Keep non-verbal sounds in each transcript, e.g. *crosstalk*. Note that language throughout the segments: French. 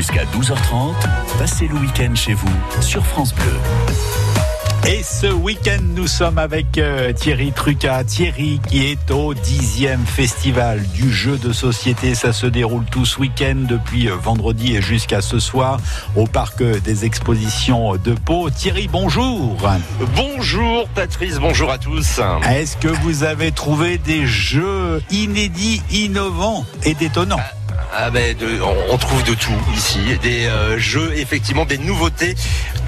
Jusqu'à 12h30, passez le week-end chez vous sur France Bleu. Et ce week-end, nous sommes avec euh, Thierry Truca. Thierry qui est au dixième festival du jeu de société. Ça se déroule tout ce week-end depuis euh, vendredi et jusqu'à ce soir au parc des expositions de Pau. Thierry, bonjour. Bonjour Patrice, bonjour à tous. Est-ce que vous avez trouvé des jeux inédits, innovants et détonnants? Ah ben on, trouve de tout ici, des euh, jeux effectivement des nouveautés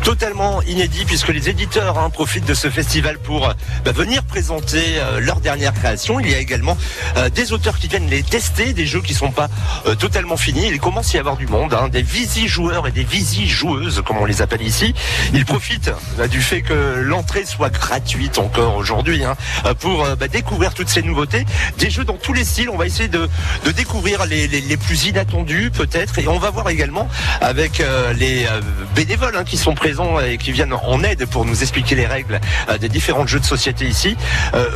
totalement inédits puisque les éditeurs hein, profitent de ce festival pour bah, venir présenter euh, leur dernière création. Il y a également euh, des auteurs qui viennent les tester, des jeux qui sont pas totalement finis. Il commence à y avoir du monde, hein, des visi joueurs et des visi joueuses comme on les appelle ici. Ils profitent bah, du fait que l'entrée soit gratuite encore aujourd'hui hein, pour bah, découvrir toutes ces nouveautés, des jeux dans tous les styles. On va essayer de, de découvrir les, les, les plus inattendu peut-être. Et on va voir également avec euh, les euh, bénévoles hein, qui sont présents et qui viennent en aide pour nous expliquer les règles euh, des différents jeux de société ici,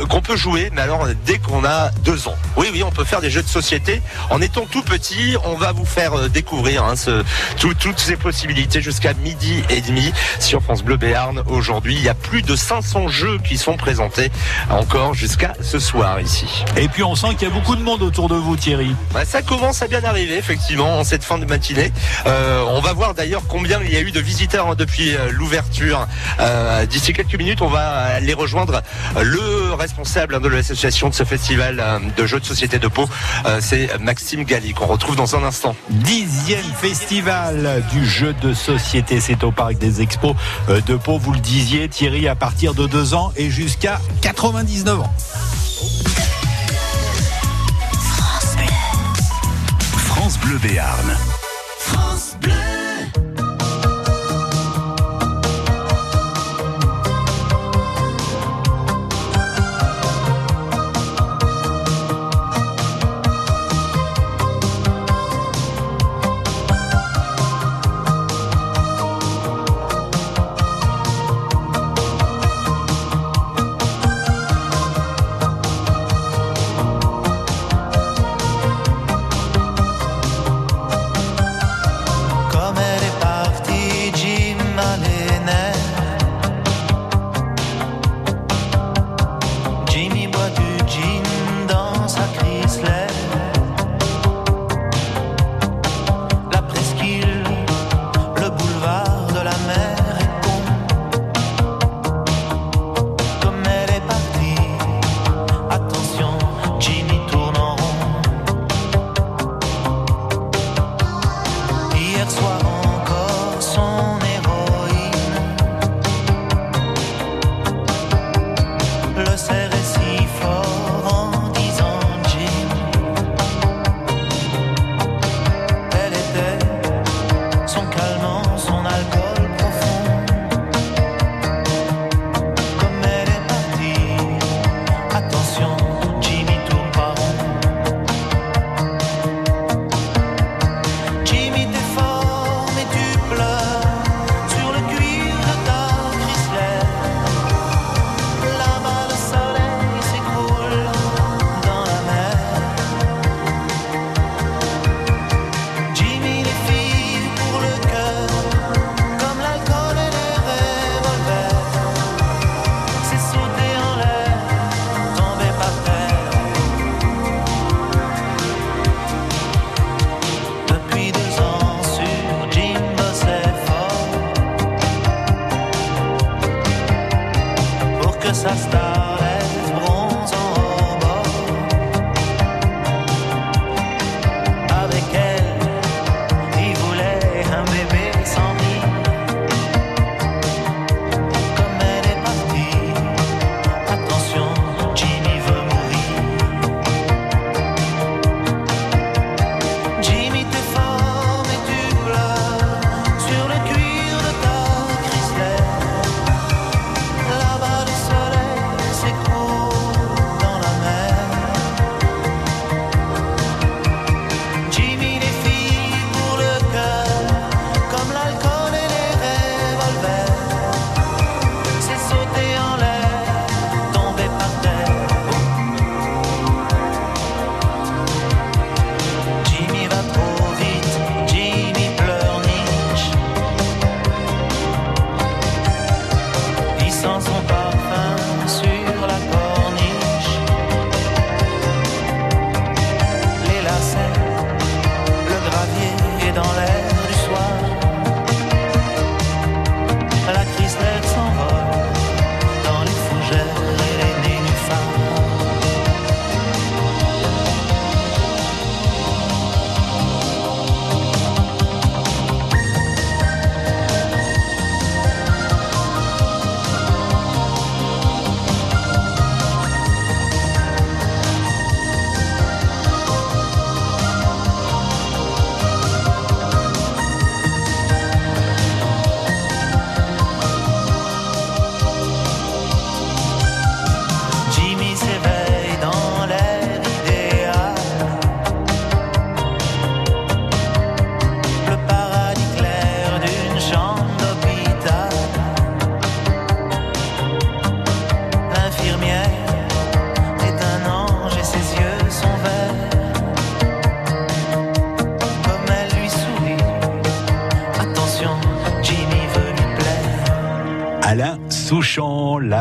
qu'on peut jouer, mais alors dès qu'on a deux ans. Oui, oui, on peut faire des jeux de société en étant tout petit. On va vous faire découvrir hein, ce, toutes ces possibilités jusqu'à midi et demi sur France Bleu Béarn. Aujourd'hui, il y a plus de 500 jeux qui sont présentés encore jusqu'à ce soir ici. Et puis on sent qu'il y a beaucoup de monde autour de vous, Thierry. Bah, ça commence à bien arriver effectivement en cette fin de matinée. Euh, on va voir d'ailleurs combien il y a eu de visiteurs hein, depuis euh, l'ouverture. Euh, d'ici quelques minutes, on va aller rejoindre le responsable hein, de l'association de ce festival de jeux de société de Pau. C'est Maxime Galli qu'on retrouve dans un instant. Dixième festival du jeu de société, c'est au parc des expos de Pau. Vous le disiez, Thierry, à partir de deux ans et jusqu'à 99 ans. France Bleu Béarn. France Bleu.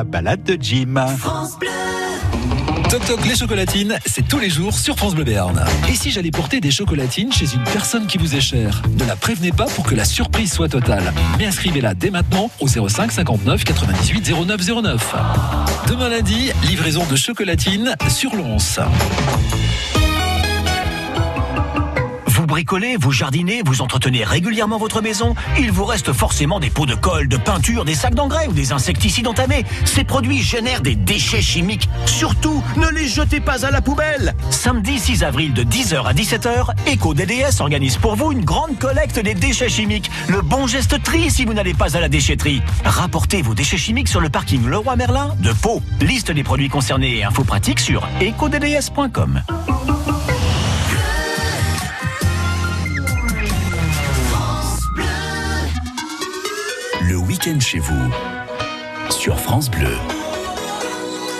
Balade de Jim. France Bleu. Toc Toc les chocolatines, c'est tous les jours sur France Bleu Béarn. Et si j'allais porter des chocolatines chez une personne qui vous est chère Ne la prévenez pas pour que la surprise soit totale. Mais inscrivez-la dès maintenant au 05 59 98 09 09. Demain lundi, livraison de chocolatines sur l'once. Bricolez, vous jardinez, vous entretenez régulièrement votre maison, il vous reste forcément des pots de colle, de peinture, des sacs d'engrais ou des insecticides entamés. Ces produits génèrent des déchets chimiques. Surtout, ne les jetez pas à la poubelle. Samedi 6 avril de 10h à 17h, EcoDDS organise pour vous une grande collecte des déchets chimiques. Le bon geste tri si vous n'allez pas à la déchetterie. Rapportez vos déchets chimiques sur le parking Leroy Merlin de Pau. Liste des produits concernés et infos pratiques sur ecodds.com. chez vous. Sur France Bleu.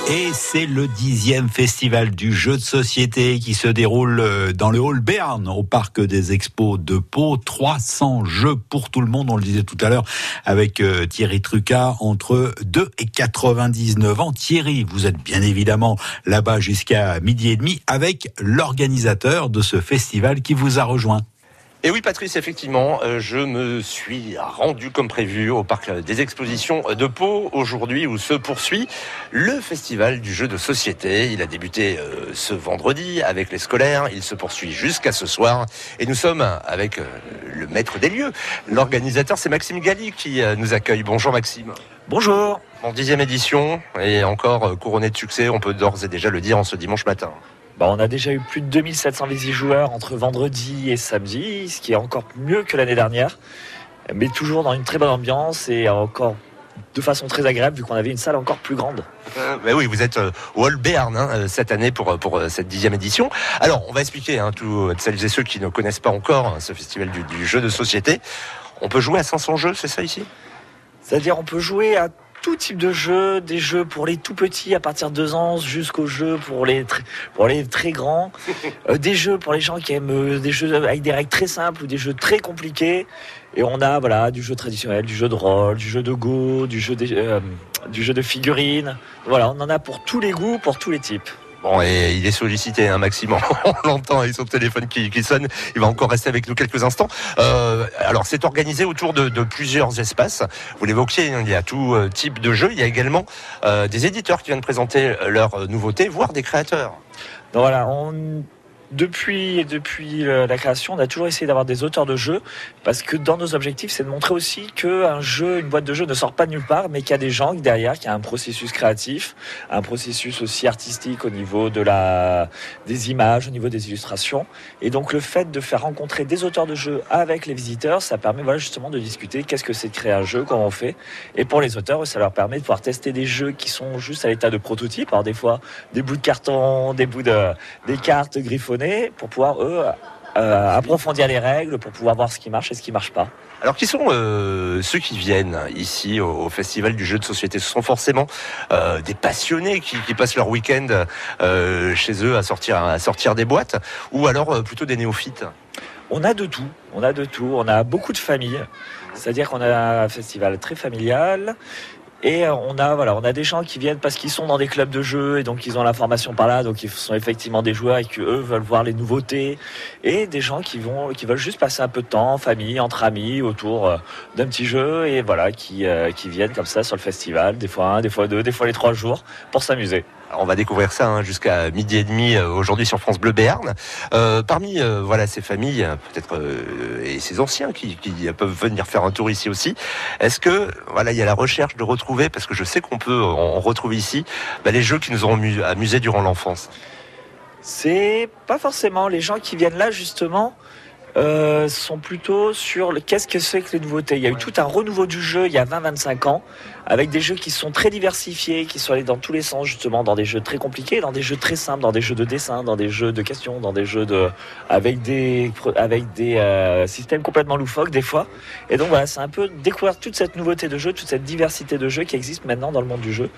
Et c'est le dixième festival du jeu de société qui se déroule euh, dans le hall Berne au parc des expos de Pau. 300 jeux pour tout le monde, on le disait tout à l'heure avec euh, Thierry Trucas entre 2 et 99 ans. Thierry, vous êtes bien évidemment là-bas jusqu'à midi et demi avec l'organisateur de ce festival qui vous a rejoint. Et oui, Patrice, effectivement, euh, je me suis rendu comme prévu au parc des expositions de Pau aujourd'hui où se poursuit le festival du jeu de société. Il a débuté euh, ce vendredi avec les scolaires. Il se poursuit jusqu'à ce soir. Et nous sommes avec euh, le maître des lieux. L'organisateur, c'est Maxime Galli qui nous accueille. Bonjour Maxime. Bonjour. En dixième édition et encore couronné de succès, on peut d'ores et déjà le dire en ce dimanche matin. Bah, on a déjà eu plus de 2700 visiteurs entre vendredi et samedi, ce qui est encore mieux que l'année dernière, mais toujours dans une très bonne ambiance et encore de façon très agréable vu qu'on avait une salle encore plus grande. Euh, bah oui, vous êtes euh, au Hall Bern hein, euh, cette année pour, pour cette dixième édition. Alors, on va expliquer hein, tous celles et ceux qui ne connaissent pas encore hein, ce festival du, du, jeu de société. On peut jouer à 500 jeux, c'est ça ici? C'est-à-dire on peut jouer à tout type de jeux, des jeux pour les tout petits à partir de 2 ans jusqu'aux jeux pour les, tr- pour les très grands, *laughs* euh, des jeux pour les gens qui aiment euh, des jeux avec des règles très simples ou des jeux très compliqués. Et on a voilà du jeu traditionnel, du jeu de rôle, du jeu de go, du jeu de, euh, du jeu de figurines. Voilà, on en a pour tous les goûts, pour tous les types. Bon, et il est sollicité, hein, Maxime. *laughs* On l'entend avec son téléphone qui, sonne. Il va encore rester avec nous quelques instants. Euh, alors, c'est organisé autour de, plusieurs espaces. Vous l'évoquiez, hein, il y a tout euh, type de jeu. Il y a également euh, des éditeurs qui viennent présenter leurs nouveautés, voire des créateurs. Donc voilà, depuis, depuis la création, on a toujours essayé d'avoir des auteurs de jeux parce que dans nos objectifs, c'est de montrer aussi qu'un jeu, une boîte de jeu ne sort pas de nulle part, mais qu'il y a des gens derrière, qu'il y a un processus créatif, un processus aussi artistique au niveau de la, des images, au niveau des illustrations. Et donc, le fait de faire rencontrer des auteurs de jeux avec les visiteurs, ça permet justement de discuter qu'est-ce que c'est de créer un jeu, comment on fait. Et pour les auteurs, ça leur permet de pouvoir tester des jeux qui sont juste à l'état de prototype. Alors, des fois, des bouts de carton, des bouts de, des cartes pour pouvoir eux euh, approfondir les règles, pour pouvoir voir ce qui marche et ce qui marche pas. Alors qui sont euh, ceux qui viennent ici au, au, festival du jeu de société? Ce sont forcément euh, des passionnés qui, qui passent leur week-end chez eux à sortir à sortir des boîtes, ou alors plutôt des néophytes? On a de tout, on a de tout. On a beaucoup de familles, c'est-à-dire qu'on a un festival très familial. Et on a voilà, on a des gens qui viennent parce qu'ils sont dans des clubs de jeux et donc ils ont la formation par là, donc ils sont effectivement des joueurs et qui eux veulent voir les nouveautés. Et des gens qui vont, qui veulent juste passer un peu de temps en famille, entre amis, autour euh, d'un petit jeu et voilà, qui euh, qui viennent comme ça sur le festival, des fois un, des fois deux, des fois les trois jours pour s'amuser. On va découvrir ça hein, jusqu'à midi et demi euh, aujourd'hui sur France Bleu Béarn. Euh, parmi euh, voilà ces familles, peut-être et ces anciens qui, qui, peuvent venir faire un tour ici aussi. Est-ce que voilà il y a la recherche de retrouver parce que je sais qu'on peut on retrouve ici bah, les jeux qui nous ont amusés durant l'enfance? C'est pas forcément les gens qui viennent là justement. Euh, sont plutôt sur le qu'est-ce que c'est que les nouveautés. Il y a eu tout un renouveau du jeu il y a 20-25 ans, avec des jeux qui sont très diversifiés, qui sont allés dans tous les sens, justement, dans des jeux très compliqués, dans des jeux très simples, dans des jeux de dessin, dans des jeux de questions, dans des jeux de avec des avec des euh, systèmes complètement loufoques des fois. Et donc voilà, c'est un peu découvrir toute cette nouveauté de jeu, toute cette diversité de jeux qui existe maintenant dans le monde du jeu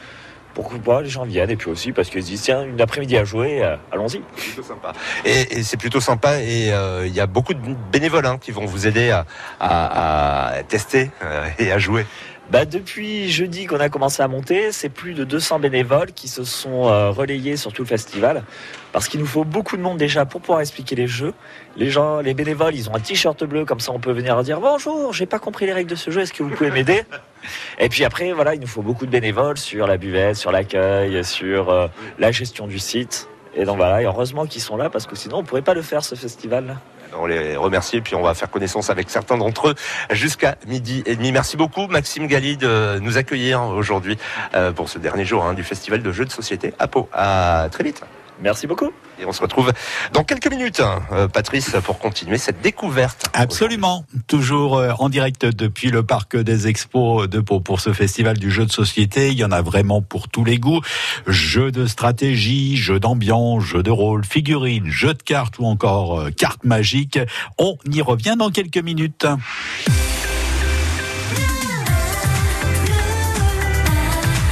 pourquoi les gens viennent et puis aussi parce qu'ils se disent tiens une après-midi à jouer euh, allons-y. C'est plutôt sympa. Et, c'est plutôt sympa et il euh, y a beaucoup de bénévoles hein, qui vont vous aider à tester euh, et à jouer bah, Depuis jeudi qu'on a commencé à monter, c'est plus de 200 bénévoles qui se sont euh, relayés sur tout le festival. Parce qu'il nous faut beaucoup de monde déjà pour pouvoir expliquer les jeux. Les gens, les bénévoles, ils ont un t-shirt bleu, comme ça on peut venir dire bonjour, j'ai pas compris les règles de ce jeu, est-ce que vous pouvez m'aider? *laughs* Et puis après, voilà, il nous faut beaucoup de bénévoles sur la buvette, sur l'accueil, sur euh, la gestion du site. Et donc voilà, et heureusement qu'ils sont là parce que sinon on pourrait pas le faire ce festival. On les remercie et puis on va faire connaissance avec certains d'entre eux jusqu'à midi et demi. Merci beaucoup Maxime Galli de nous accueillir aujourd'hui euh, pour ce dernier jour hein, du festival de jeux de société à Pau. À très vite. Merci beaucoup. Et on se retrouve dans quelques minutes, hein, euh, Patrice, pour continuer cette découverte. Absolument. Toujours euh, en direct depuis le parc des expos de Pau pour ce festival du jeu de société. Il y en a vraiment pour tous les goûts. Jeux de stratégie, jeux d'ambiance, jeux de rôle, figurines, jeux de cartes ou encore euh, cartes magiques. On y revient dans quelques minutes.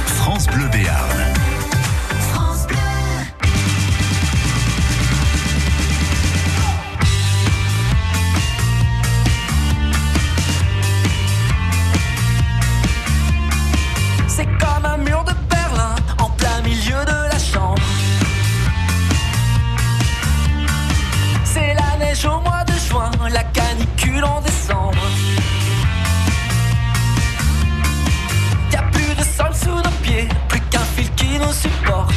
France Bleu Béarn. Supporte.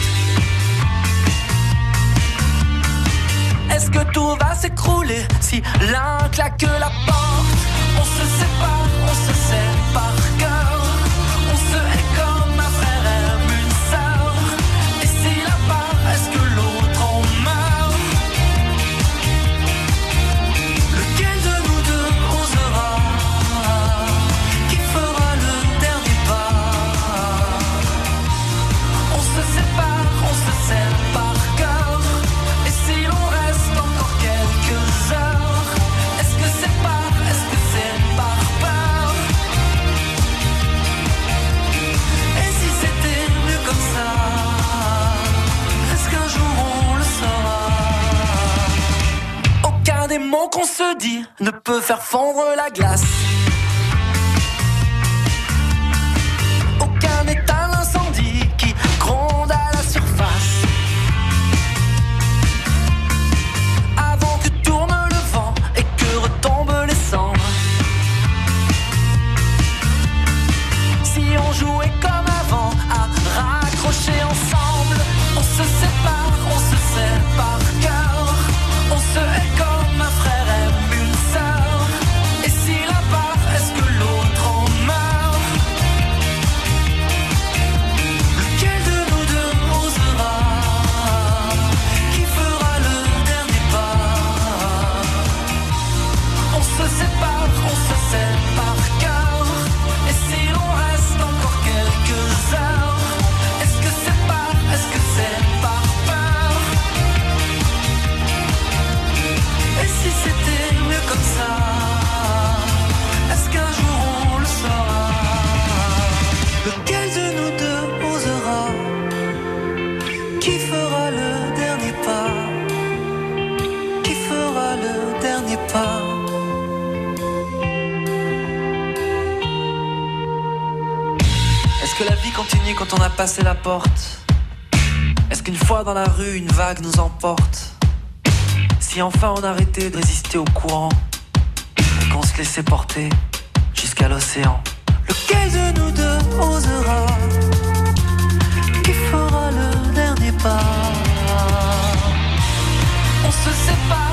Est-ce que tout va s'écrouler si l'un claque la porte? On se sépare, on se sert fondre la glace dans la rue, une vague nous emporte. Si enfin on arrêtait de résister au courant Et qu'on se laissait porter jusqu'à l'océan. Lequel de nous deux osera Qui fera le dernier pas. On se sépare,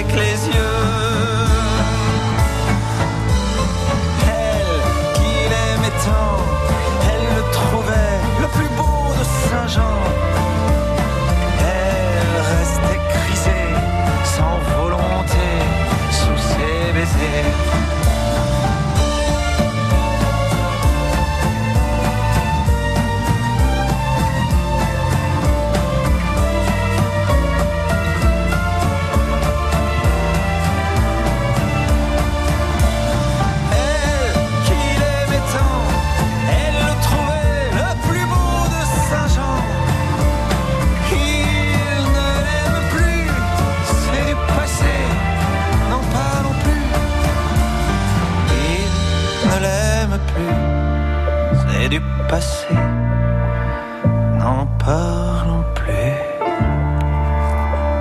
avec les yeux. Passé, n'en parlons plus.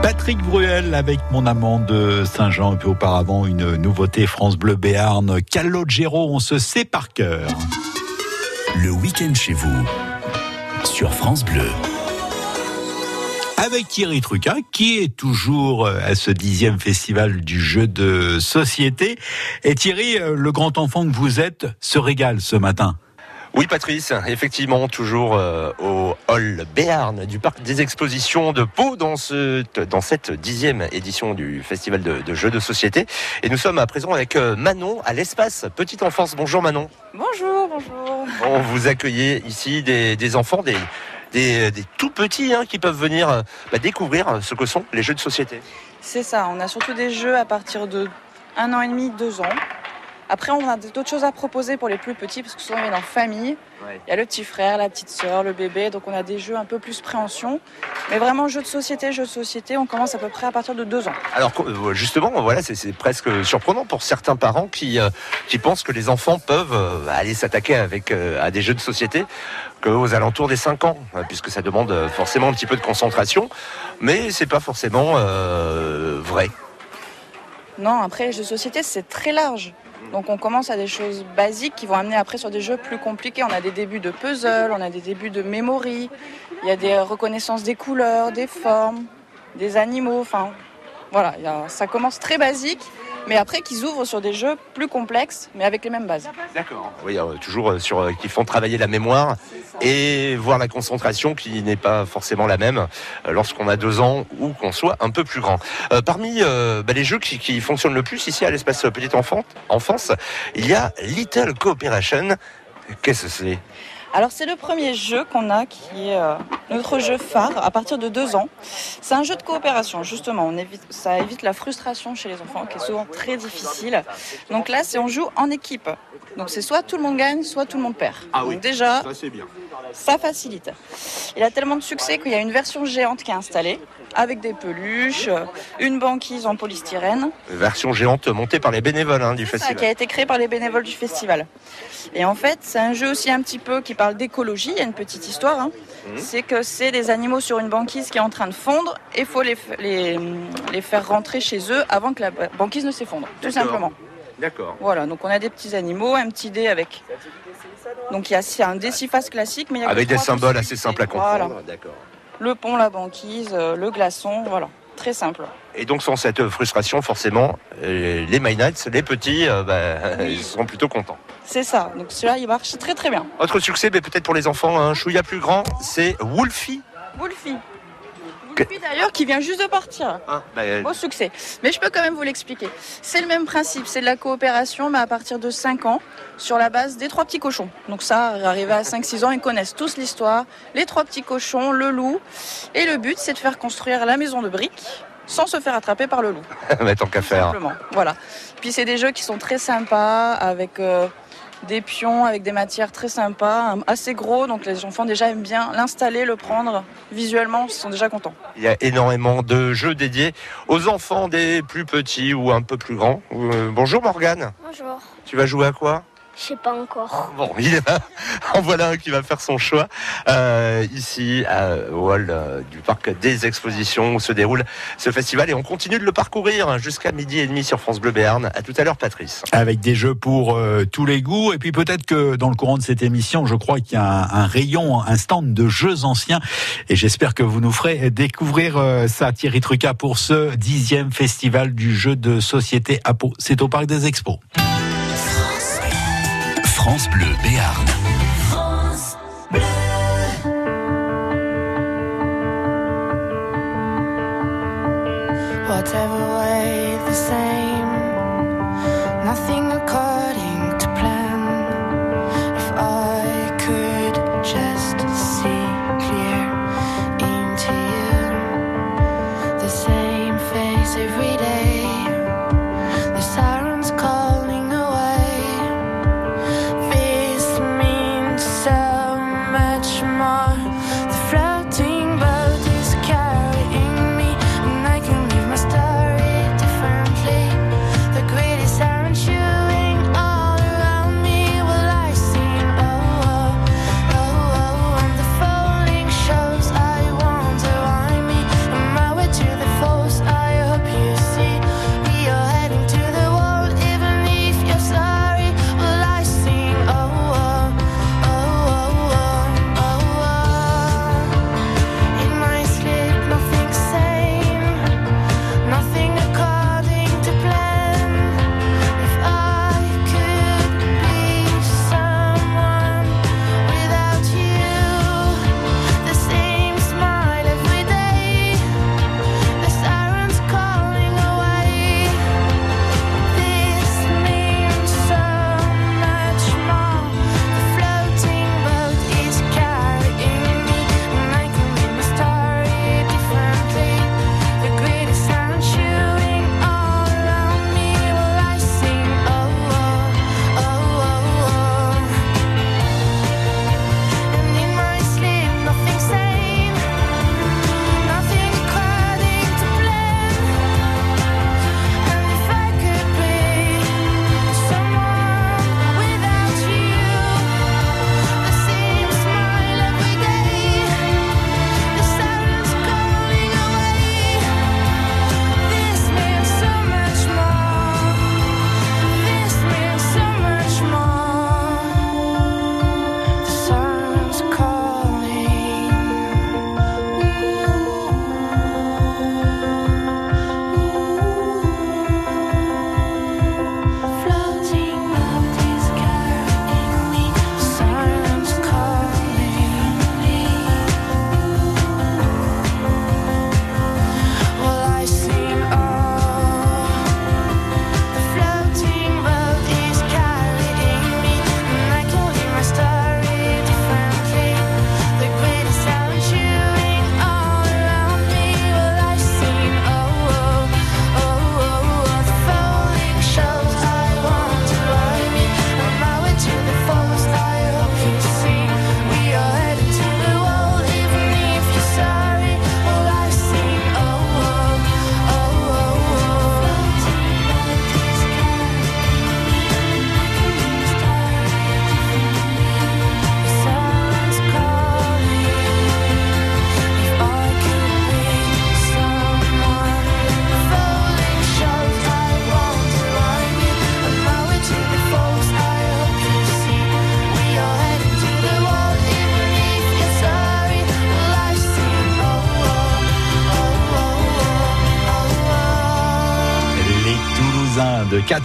Patrick Bruel avec mon amant de Saint-Jean et puis auparavant une nouveauté France Bleu Béarn. Calogero, on se sait par cœur. Le week-end chez vous. Sur France Bleu. Avec Thierry Truca, qui est toujours euh, à ce dixième festival du jeu de société. Et Thierry, euh, le grand enfant que vous êtes, se régale ce matin. Oui, Patrice, effectivement, toujours euh, au hall Béarn du parc des expositions de Pau dans, ce, dans cette dixième édition du festival de, de jeux de société. Et nous sommes à présent avec euh, Manon à l'espace Petite Enfance. Bonjour Manon. Bonjour, bonjour. On vous accueillez ici des, des enfants, des, des, des tout petits hein, qui peuvent venir euh, bah, découvrir ce que sont les jeux de société. C'est ça, on a surtout des jeux à partir de un an et demi, deux ans. Après, on a d'autres choses à proposer pour les plus petits, parce que souvent ils viennent en famille. Il y a le petit frère, la petite sœur, le bébé, donc on a des jeux un peu plus préhension. Mais vraiment, jeux de société, jeux de société, on commence à peu près à partir de deux ans. Alors euh, justement, voilà, c'est- presque surprenant pour certains parents qui, euh, qui pensent que les enfants peuvent euh, aller s'attaquer avec euh, à des jeux de société qu'aux alentours des 5 ans, puisque ça demande forcément un petit peu de concentration, mais c'est pas forcément vrai. Non, après, les jeux de société, c'est très large. Donc on commence à des choses basiques qui vont amener après sur des jeux plus compliqués. On a des débuts de puzzle, on a des débuts de memory, il y a des reconnaissances des couleurs, des formes, des animaux, enfin voilà, ça commence très basique, mais après qu'ils ouvrent sur des jeux plus complexes, mais avec les mêmes bases. D'accord. Oui, euh, toujours euh, sur euh, qui font travailler la mémoire et voir la concentration qui n'est pas forcément la même lorsqu'on a deux ans ou qu'on soit un peu plus grand. Euh, parmi euh, bah, les jeux qui, qui fonctionnent le plus ici à l'espace Petite Enfance, il y a Little Cooperation. Qu'est-ce que c'est? Alors c'est le premier jeu qu'on a qui est euh, notre jeu phare à partir de deux ans. C'est un jeu de coopération justement. On évite, ça évite la frustration chez les enfants qui est souvent très difficile. Donc là c'est on joue en équipe. Donc c'est soit tout le monde gagne, soit tout le monde perd. Ah Donc oui. déjà Ça c'est bien. ça facilite. Il a tellement de succès qu'il y a une version géante qui est installée avec des peluches, euh, une banquise en polystyrène. Version géante montée par les bénévoles hein, du Ça, qui a festival. été créé par les bénévoles du festival. Et en fait, c'est un jeu aussi un petit peu qui parle d'écologie. Il y a une petite histoire. hein. C'est que c'est des animaux sur une banquise qui est en train de fondre et il faut les, les, les faire rentrer chez eux avant que la ba- banquise ne s'effondre. Tout simplement. D'accord. Voilà, donc on a des petits animaux, un petit dé avec. Donc il y a un déciphase classique, mais il y a Avec des symboles assez simples à comprendre. Voilà. D'accord. Le pont, la banquise, euh, le glaçon, voilà. Très simple. Et donc sans cette frustration, forcément, euh, les My Nights, les petits, euh, bah, *laughs* ils sont plutôt contents. C'est ça. Donc celui-là, il marche très très bien. Autre succès, mais peut-être pour les enfants, un chouïa plus grand, c'est Wolfie. Wolfie. Wolfie d'ailleurs qui vient juste de partir. Ah, bah, Beau succès. Mais je peux quand même vous l'expliquer. C'est le même principe, c'est de la coopération, mais à partir de 5 ans, sur la base des trois petits cochons. Donc ça, arrivé à 5-6 ans, ils connaissent tous l'histoire. Les trois petits cochons, le loup. Et le but, c'est de faire construire la maison de briques sans se faire attraper par le loup. *laughs* bah, tant qu'à faire. Simplement. Voilà. Puis c'est des jeux qui sont très sympas, avec euh, des pions, avec des matières très sympas, assez gros. Donc les enfants déjà aiment bien l'installer, le prendre. Visuellement, ils sont déjà contents. Il y a énormément de jeux dédiés aux enfants des plus petits ou un peu plus grands. Euh, bonjour Morgane, Bonjour. tu vas jouer à quoi? Je sais pas encore. *laughs* Bon, il. En voilà un qui va faire son choix. Euh, ici, à, au hall euh, du parc des expositions où se déroule ce festival. Et on continue de le parcourir jusqu'à midi et demi sur France Bleu Béarn. À tout à l'heure, Patrice. avec des jeux pour euh, tous les goûts. Et puis peut-être que dans le courant de cette émission, je crois qu'il y a un, un rayon, un stand de jeux anciens. Et j'espère que vous nous ferez découvrir euh, ça, Thierry Truca, pour ce dixième festival du jeu de société à Pau. C'est au Parc des Expos. France Bleu Béarn. Whatever way the same, nothing according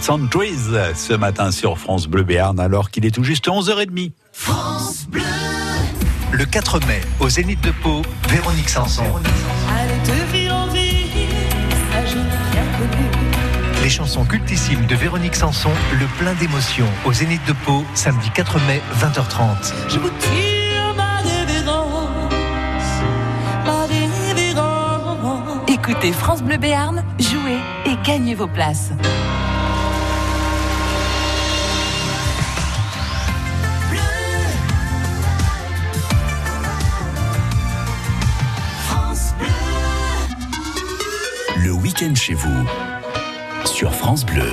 ce matin sur France Bleu Béarn alors qu'il est tout juste 11h30. France Bleu. Le 4 mai, au Zénith de Pau, Véronique Sanson. Les chansons cultissimes de Véronique Sanson, le plein d'émotions au Zénith de Pau, samedi 4 mai, 20h30. Je vous tire ma ma révérence. Écoutez France Bleu Béarn, jouez et gagnez vos places. Week-end chez vous sur France Bleu.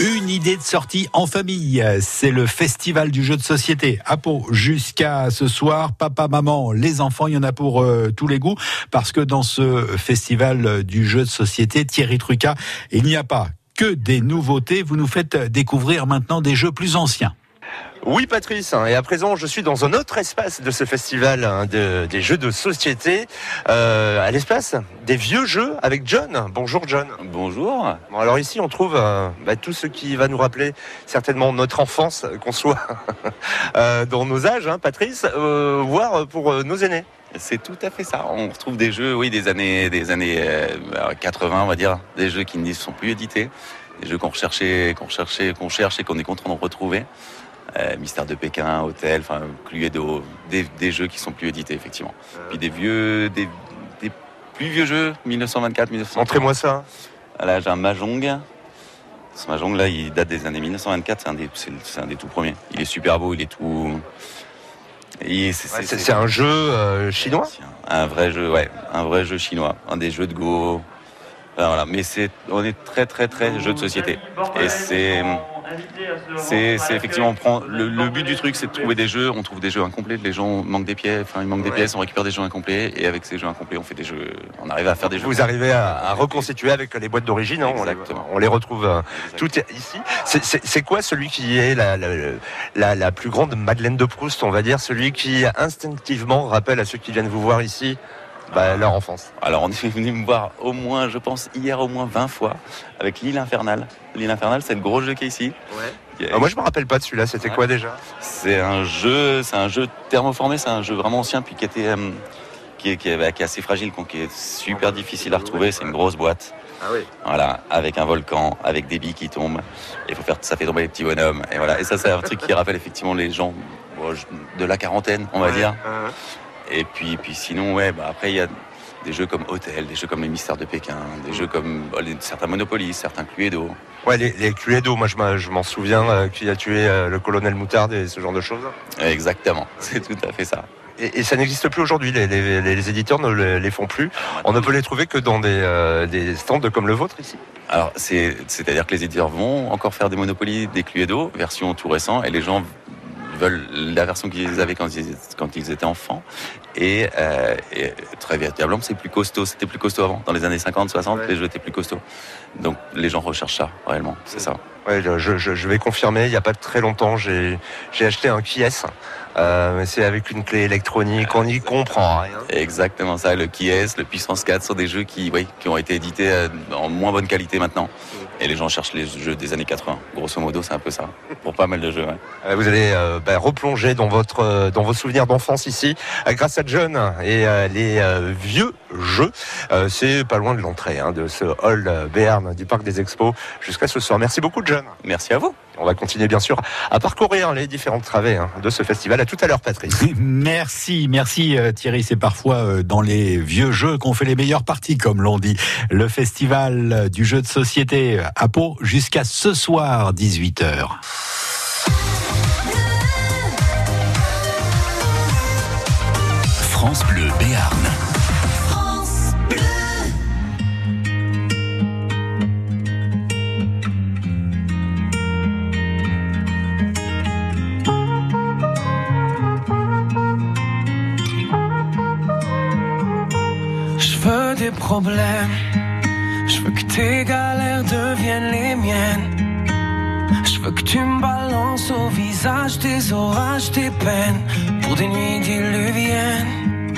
Une idée de sortie en famille, c'est le festival du jeu de société à Pau jusqu'à ce soir. Papa, maman, les enfants, il y en a pour euh, tous les goûts parce que dans ce festival du jeu de société, Thierry Truca, il n'y a pas que des nouveautés. Vous nous faites découvrir maintenant des jeux plus anciens. Oui, Patrice. hein, Et à présent, je suis dans un autre espace de ce festival hein, de- des jeux de société, euh, à l'espace des vieux jeux avec John. Bonjour, John. Bonjour. Bon, alors ici, on trouve euh, bah, tout ce qui va nous rappeler certainement notre enfance, qu'on soit *laughs* euh, dans nos âges, hein, Patrice, euh, voire pour euh, nos aînés. C'est tout à fait ça. On retrouve des jeux, oui, des années, des années euh, 80, on va dire, des jeux qui ne sont plus édités, des jeux qu'on recherchait, qu'on recherchait, qu'on cherche et qu'on est content de retrouver. Euh, Mystère de Pékin, Hôtel, enfin Cluedo, des, des jeux qui sont plus édités effectivement. Puis des vieux, des, des plus vieux jeux, 1924, 1930. Montrez-moi ça. Là, j'ai un Mahjong. Ce Mahjong là, il date des années 1924. C'est un des, c'est, un des tout premiers. Il est super beau, il est tout. Et c'est, Ouais, c'est- c'est un jeu euh, chinois? Un vrai jeu, ouais, un vrai jeu chinois, un des jeux de Go. Enfin, voilà, mais c'est, on est très très très jeu de société. Et c'est, c'est, effectivement, on prend le, le but du truc, c'est de trouver des jeux. On trouve des jeux incomplets. Les gens manquent des pièces, enfin ils manquent des pièces. On récupère des jeux incomplets et avec ces jeux incomplets, on fait des jeux. On arrive à faire des jeux. Vous arrivez à, à reconstituer avec les boîtes d'origine, hein, on, les, Exactement. on les retrouve euh, toutes ici. C'est- quoi celui qui est la, la, la- la plus grande Madeleine de Proust, on va dire, celui qui instinctivement rappelle à ceux qui viennent vous voir ici bah, leur enfance Alors on est venu me voir au moins, je pense, hier au moins 20 fois avec l'île infernale. L'île infernale, c'est le gros jeu qui est ici. Ah, Moi je me rappelle pas de celui-là, c'était Ouais. quoi déjà? C'est un jeu, c'est un jeu thermoformé, c'est un jeu vraiment ancien puis qui était euh, qui est, qui est- qui est assez fragile, donc qui est super difficile à retrouver. C'est une grosse boîte. Ah oui. Voilà, avec un volcan, avec des billes qui tombent. Il faut faire, ça fait tomber les petits bonhommes. Et voilà. Et ça, c'est un truc qui rappelle effectivement les gens bon, de la quarantaine, on va dire. Et puis, puis sinon, ouais, bah après, il y a des jeux comme Hôtel, des jeux comme Les Mystères de Pékin, des jeux comme bah, les- certains Monopoly, certains Cluedo. Ouais, les, les Cluedo, moi je m'en- souviens, euh, qui a tué euh, le colonel Moutarde et ce genre de choses. Exactement, *laughs* c'est tout à fait ça. Et, et ça n'existe plus aujourd'hui, les, éditeurs ne le- les font plus. On ne peut les trouver que dans des, euh, des stands comme le vôtre ici. Alors, c'est- c'est-à-dire que les éditeurs vont encore faire des Monopoly, des Cluedo, version tout récent, et les gens veulent la version qu'ils avaient quand ils, quand ils étaient enfants. Et, euh, et très véritablement, c'est plus costaud. C'était plus costaud avant. Dans les années 50, 60, les jeux étaient plus costauds. Donc, les gens recherchent ça, réellement. C'est ça. Ouais, je, je- je vais confirmer, il n'y a pas très longtemps, j'ai acheté un Kies. Euh, c'est avec une clé électronique, on n'y comprend rien. Exactement ça. Le Kies, le Puissance 4 sont des jeux qui, oui, qui ont été édités euh, en moins bonne qualité maintenant. Et les gens cherchent les jeux des années 80. Grosso modo, c'est un peu ça. Pour pas mal de jeux, ouais. Euh, Vous allez euh, bah, replonger dans votre dans vos souvenirs d'enfance ici, grâce à John et euh, les vieux jeux. C'est pas loin de l'entrée hein, de ce hall Béarn du Parc des Expos jusqu'à ce soir. Merci beaucoup, John. Merci à vous. On va continuer bien sûr à parcourir les différentes travées hein, de ce festival. À tout à l'heure, Patrice. Merci, merci euh, Thierry. C'est parfois euh, dans les vieux jeux qu'on fait les meilleures parties, comme l'on dit. Le festival euh, du jeu de société à Pau jusqu'à ce soir, 18h. France Bleu Béarn. Je veux que tes galères deviennent les miennes. Je veux que tu me balances au visage tes orages, tes peines pour des nuits diluviennes.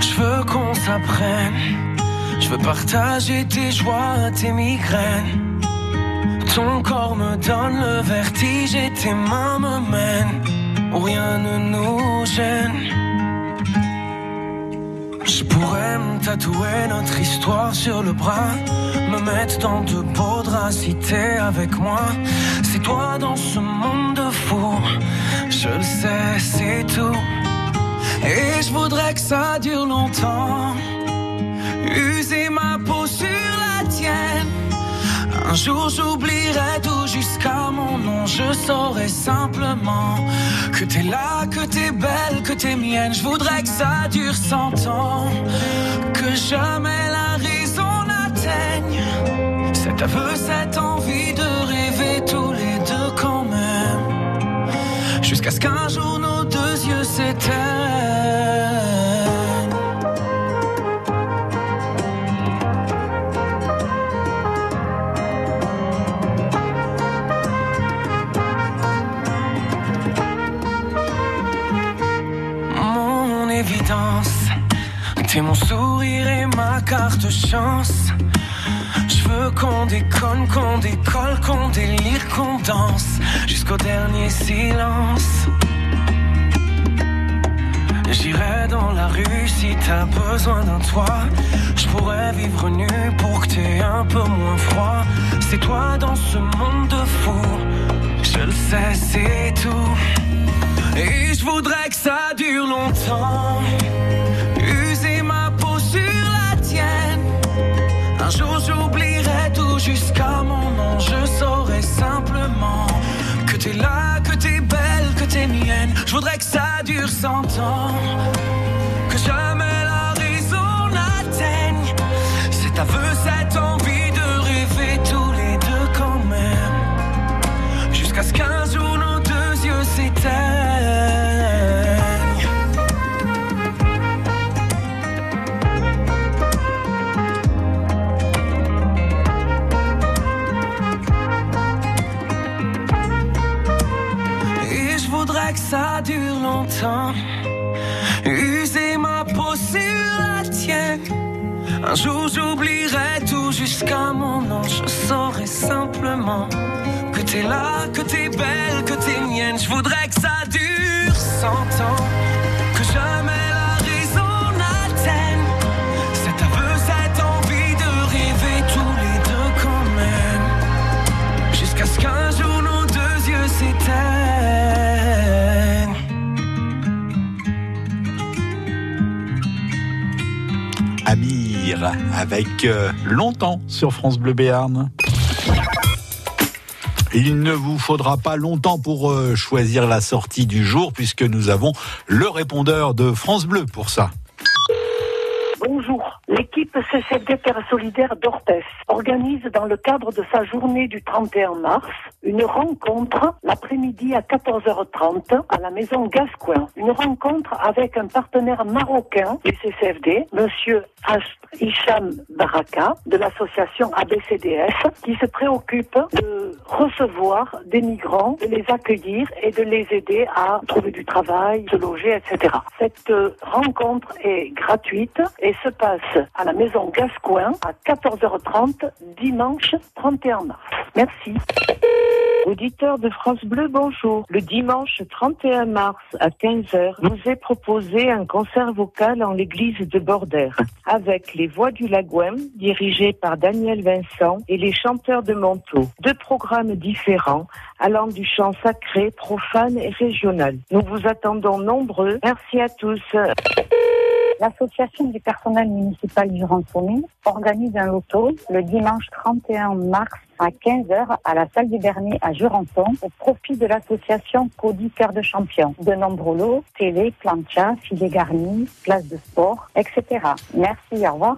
Je veux qu'on s'apprenne. Je veux partager tes joies, tes migraines. Ton corps me donne le vertige et tes mains me mènent rien ne nous gêne. Pourrais me tatouer notre histoire sur le bras, me mettre dans de beaux draps si avec moi. C'est toi dans ce monde de fou, je le sais, c'est tout. Et je voudrais que ça dure longtemps, user ma Un jour j'oublierai tout jusqu'à mon nom, je saurai simplement que t'es là, que t'es belle, que t'es mienne. Je voudrais que ça dure cent ans, que jamais la raison n'atteigne cet aveu, cette envie de rêver tous les deux quand même, jusqu'à ce qu'un jour nos deux yeux s'éteignent. T'es mon sourire et ma carte chance. Je veux qu'on déconne, qu'on décolle, qu'on délire, qu'on danse jusqu'au dernier silence. J'irai dans la rue si t'as besoin d'un toit. Je pourrais vivre nu pour que t'aies un peu moins froid. C'est toi dans ce monde de fou. Je le sais, c'est tout. Et je voudrais que ça dure longtemps. J'oublierai tout jusqu'à mon nom. Je saurai simplement que t'es là, que t'es belle, que t'es mienne. Je voudrais que ça dure cent ans. Que jamais longtemps. User ma peau sur la tienne. Un jour j'oublierai tout jusqu'à mon nom. Je saurai simplement que t'es là, que t'es belle, que t'es mienne. Je voudrais que ça dure cent ans. Avec euh, longtemps sur France Bleu Béarn. Il ne vous faudra pas longtemps pour euh, choisir la sortie du jour puisque nous avons le répondeur de France Bleu pour ça. CCD Terre Solidaire d'Orpes organise dans le cadre de sa journée du 31 mars une rencontre l'après-midi à 14h30 à la maison Gascoin. Une rencontre avec un partenaire marocain du CCFD, monsieur. Hicham Baraka de l'association ABCDF qui se préoccupe de recevoir des migrants, de les accueillir et de les aider à trouver du travail, se loger, etc. Cette euh, rencontre est gratuite et se passe à la maison Gascoin à 14h30 dimanche 31 mars. Merci. Auditeur de France Bleu, bonjour. Le dimanche 31 mars à 15h, vous est proposé un concert vocal en l'église de Bordère avec les Voix du Lagouem dirigées par Daniel Vincent et les chanteurs de Montaut. Deux programmes différents allant du chant sacré, profane et régional. Nous vous attendons nombreux. Merci à tous. L'association du personnel municipal du organise un loto le dimanche 31 mars à 15h à la salle du Bernier à Jurançon au profit de l'association Cody Cœur de Champion. De nombreux lots, télé, plancha, filet garni, place de sport, etc. Merci, au revoir.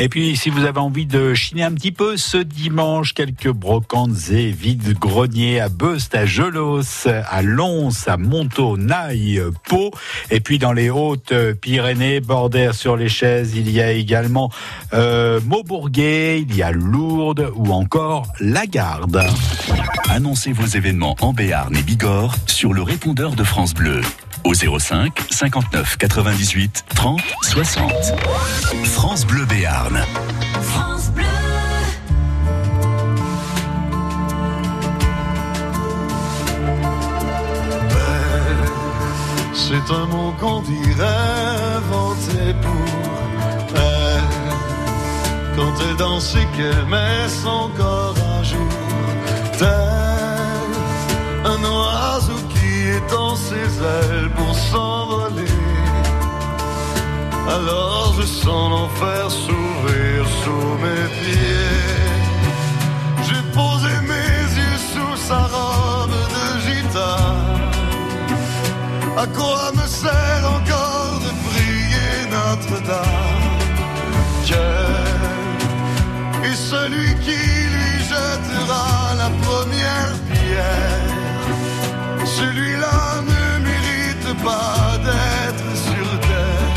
Et puis, si vous avez envie de chiner un petit peu ce dimanche, quelques brocantes et vides greniers à Beust, à Gelos, à Lons, à Naï, Pau. Et puis, dans les Hautes-Pyrénées, Bordère sur les chaises, il y a également euh, Maubourguet, il y a Lourdes ou encore Lagarde. Annoncez vos événements en Béarn et Bigorre sur le répondeur de France Bleu au 05 59 98 30 60. France Bleu Béarn. France Bleu. C'est un mot qu'on dirait inventé pour elle. Quand elle danse et qu'elle met son corps à jour. Tel un oiseau étend ses ailes pour s'envoler. Alors je sens l'enfer s'ouvrir sous mes pieds. J'ai posé mes yeux sous sa robe de gitane. À quoi me sert encore de prier Notre-Dame? Dieu est celui qui lui jettera la première pierre? Celui-là ne mérite pas d'être sur terre.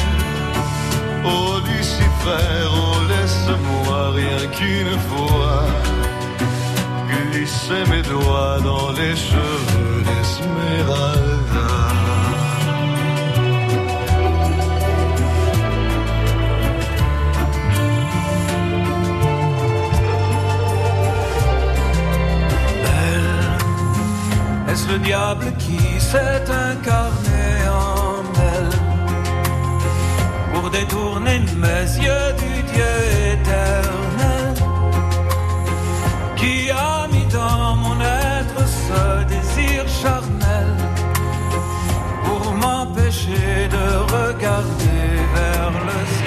Oh Lucifer, oh laisse-moi rien qu'une fois glisser mes doigts dans les cheveux d'Esmeralda. Est-ce le diable qui s'est incarné en elle pour détourner mes yeux du Dieu éternel qui a mis dans mon être ce désir charnel pour m'empêcher de regarder vers le ciel?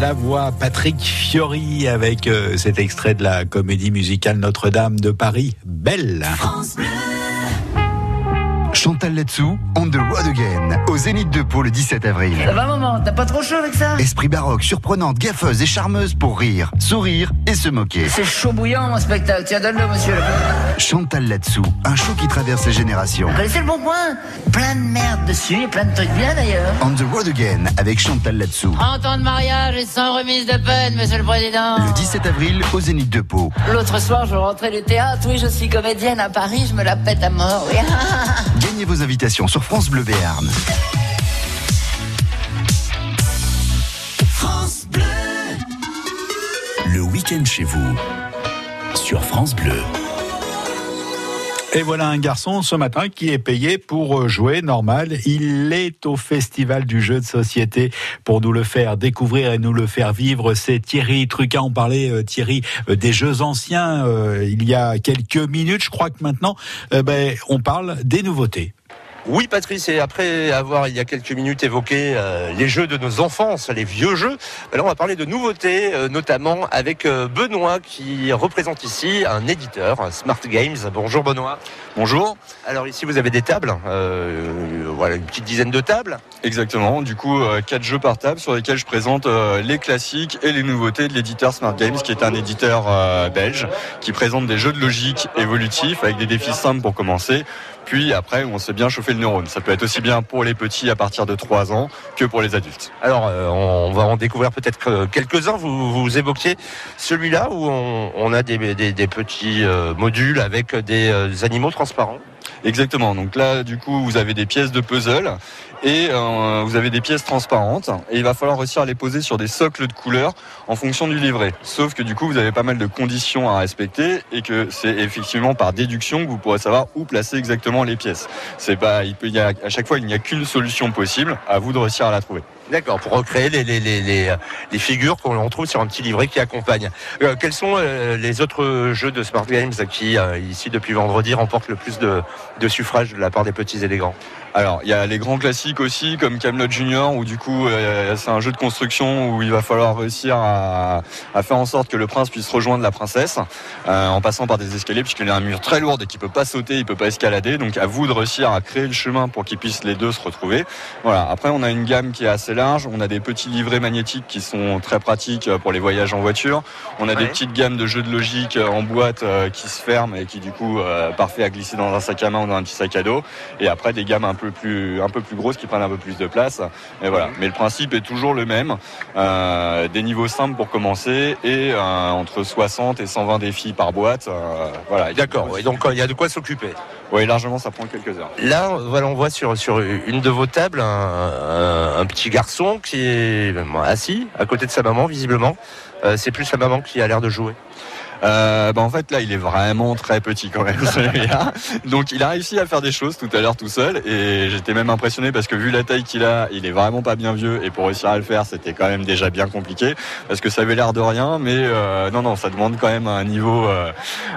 Daniel Lavoie, Patrick Fiori avec euh, cet extrait de la comédie musicale Notre-Dame de Paris, Belle. Chantal Latsou, On the Road Again, au Zénith de Pau le 17 avril. Ça va maman, t'as pas trop chaud avec ça? Esprit baroque, surprenante, gaffeuse et charmeuse pour rire, sourire et se moquer. C'est chaud bouillant mon spectacle, tiens donne-le monsieur. Chantal Latsou, un show qui traverse les générations. Vous connaissez le bon coin? Plein de merde dessus et plein de trucs bien d'ailleurs. On the Road Again avec Chantal Latsou. 30 ans de mariage et sans remise de peine, monsieur le président. Le 17 avril au Zénith de Pau. L'autre soir, je rentrais du théâtre, oui, je suis comédienne à Paris, je me la pète à mort, oui. *laughs* Gagnez vos invitations sur France Bleu Béarn. France Bleu. Le week-end chez vous. Sur France Bleu. Et voilà un garçon ce matin qui est payé pour jouer normal. Il est au festival du jeu de société pour nous le faire découvrir et nous le faire vivre. C'est Thierry Trucat. On parlait euh, Thierry euh, des jeux anciens euh, il y a quelques minutes. Je crois que maintenant, euh, ben, on parle des nouveautés. Oui, Patrice, et après avoir il y a quelques minutes évoqué euh, les jeux de nos enfances, les vieux jeux, alors on va parler de nouveautés, euh, notamment avec euh, Benoît qui représente ici un éditeur, Smart Games. Bonjour Benoît. Bonjour. Alors ici vous avez des tables, voilà une petite dizaine de tables. Exactement, du coup quatre jeux par table sur lesquels je présente les classiques et les nouveautés de l'éditeur Smart Games qui est un éditeur belge qui présente des jeux de logique évolutifs avec des défis simples pour commencer. Puis après, on sait bien chauffer le neurone. Ça peut être aussi bien pour les petits à partir de 3 ans que pour les adultes. Alors euh, on va en découvrir peut-être que quelques-uns. Vous, évoquiez celui-là où on, a des, petits euh, modules avec des euh, animaux transparents. Exactement. Donc là, du coup, vous avez des pièces de puzzle et euh, vous avez des pièces transparentes et il va falloir réussir à les poser sur des socles de couleurs en fonction du livret. Sauf que du coup, vous avez pas mal de conditions à respecter et que c'est effectivement par déduction que vous pourrez savoir où placer exactement les pièces. C'est pas, a, à chaque fois, il n'y a qu'une solution possible. À vous de réussir à la trouver. D'accord, pour recréer les, figures qu'on retrouve sur un petit livret qui accompagne. Euh, quels sont euh, les autres jeux de Smart Games qui, euh, ici, depuis vendredi, remportent le plus de, de suffrages de la part des petits et des grands? Alors, il y a les grands classiques aussi, comme Camelot Junior, où du coup, euh, c'est un jeu de construction où il va falloir réussir à, à faire en sorte que le prince puisse rejoindre la princesse, euh, en passant par des escaliers, puisqu'il a un mur très lourd et qu'il peut pas sauter, il peut pas escalader. Donc, à vous de réussir à créer le chemin pour qu'ils puissent les deux se retrouver. Voilà. Après, on a une gamme qui est assez large. On a des petits livrets magnétiques qui sont très pratiques euh, pour les voyages en voiture. On a des petites gammes de jeux de logique euh, en boîte euh, qui se ferment et qui, du coup, euh, parfait à glisser dans un sac à main ou dans un petit sac à dos. Et après, des gammes un peu plus, un peu plus grosses qui prennent un peu plus de place. Et voilà. Mais le principe est toujours le même. Euh, des niveaux simples pour commencer et euh, entre 60 et 120 défis par boîte. Euh, voilà. D'accord, oui, donc il y a de quoi s'occuper. Oui, largement, ça prend quelques heures. Là, voilà, on voit sur, sur une de vos tables un, un- un petit garçon qui est assis à côté de sa maman, visiblement. C'est plus sa maman qui a l'air de jouer. Euh, bah en fait là il est vraiment très petit quand même *laughs* celui-là. Donc il a réussi à faire des choses tout à l'heure tout seul et j'étais même impressionné parce que vu la taille qu'il a, il est vraiment pas bien vieux et pour réussir à le faire c'était quand même déjà bien compliqué parce que ça avait l'air de rien mais euh, non non ça demande quand même un niveau euh,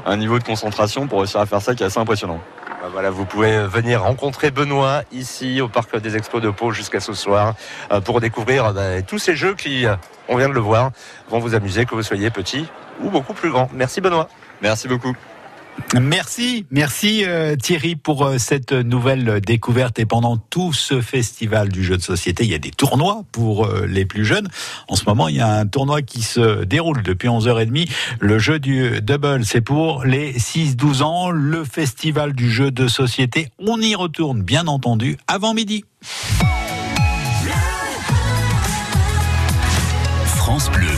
un niveau de concentration pour réussir à faire ça qui est assez impressionnant. Bah Voilà, vous pouvez venir rencontrer Benoît ici au Parc des Expos de Pau jusqu'à ce soir euh, pour découvrir bah, tous ces jeux qui, euh, on vient de le voir, vont vous amuser que vous soyez petit ou beaucoup plus grand. Merci Benoît. Merci beaucoup. Merci, merci euh, Thierry pour euh, cette nouvelle découverte. Et pendant tout ce festival du jeu de société, il y a des tournois pour euh, les plus jeunes. En ce moment, il y a un tournoi qui se déroule depuis 11h30. Le jeu du double, c'est pour les 6-12 ans. Le festival du jeu de société, on y retourne bien entendu avant midi. France Bleu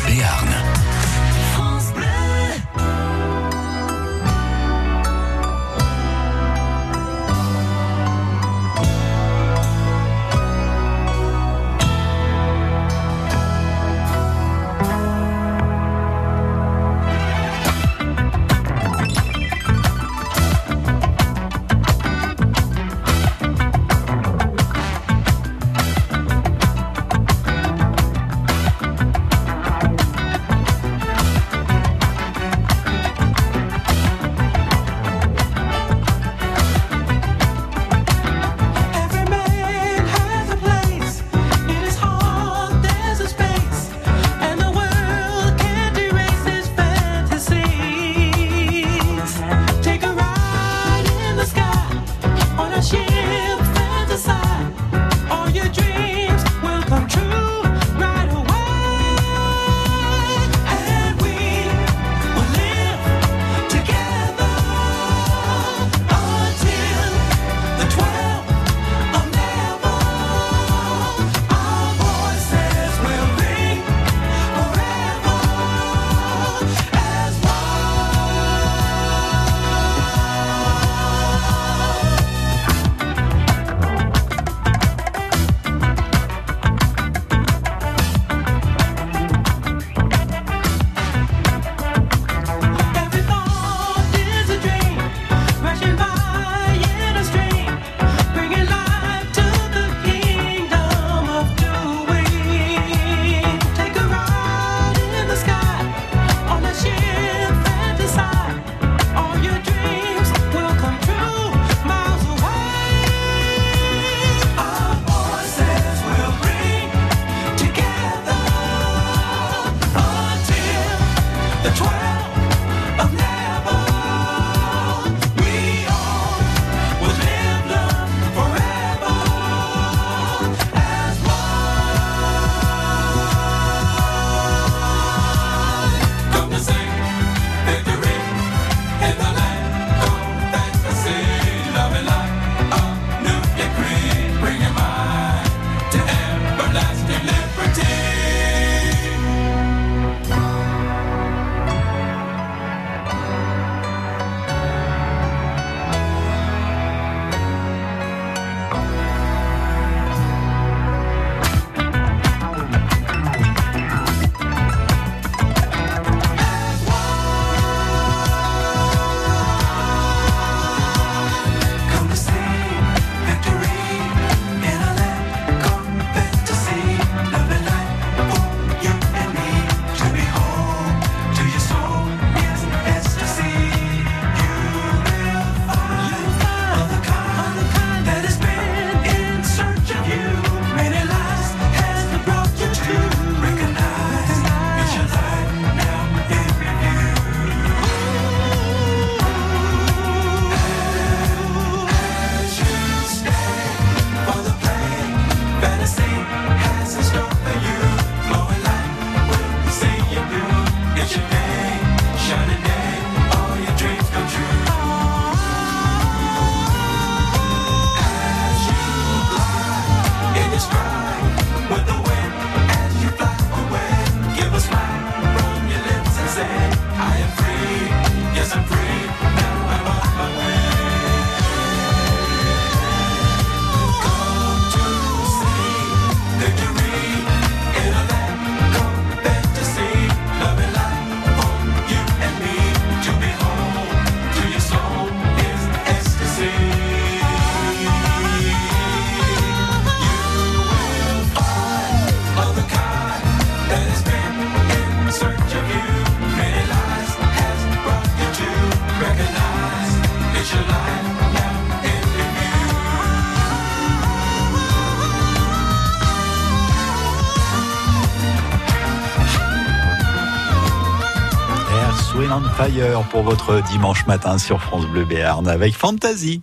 Fire pour votre dimanche matin sur France Bleu Béarn avec Fantasy.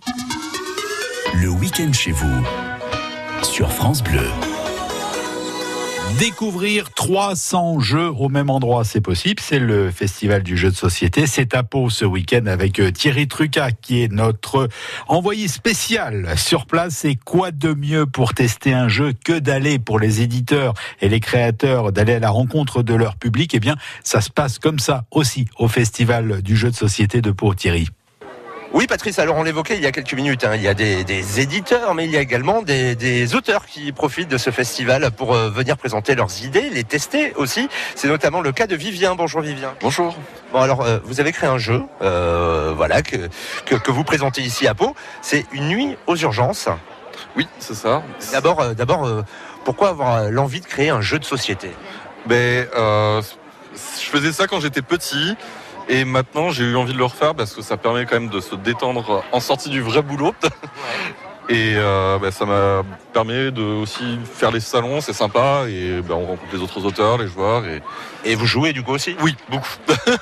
Le week-end chez vous sur France Bleu. Découvrir 300 jeux au même endroit, c'est possible. C'est le festival du jeu de société. C'est à Pau ce week-end avec euh, Thierry Truca, qui est notre envoyé spécial sur place. Et quoi de mieux pour tester un jeu que d'aller pour les éditeurs et les créateurs, d'aller à la rencontre de leur public? Eh bien, ça se passe comme ça aussi au festival du jeu de société de Pau, Thierry. Oui, Patrice, alors on l'évoquait il y a quelques minutes, hein, il y a des, des, éditeurs, mais il y a également des, des, auteurs qui profitent de ce festival pour euh, venir présenter leurs idées, les tester aussi. C'est notamment le cas de Vivien. Bonjour Vivien. Bonjour. Bon alors, euh, vous avez créé un jeu, euh, voilà, que, que, que, vous présentez ici à Pau. C'est une nuit aux urgences. Oui, c'est ça. D'abord, d'abord, pourquoi avoir l'envie de créer un jeu de société? Ben, je faisais ça quand j'étais petit. Et maintenant, j'ai eu envie de le refaire parce que ça permet quand même de se détendre en sortie du vrai boulot. Et euh, bah, ça m'a permis de aussi faire les salons, c'est sympa. Et bah, on rencontre les autres auteurs, les joueurs. Et, et vous jouez du coup aussi? Oui, beaucoup.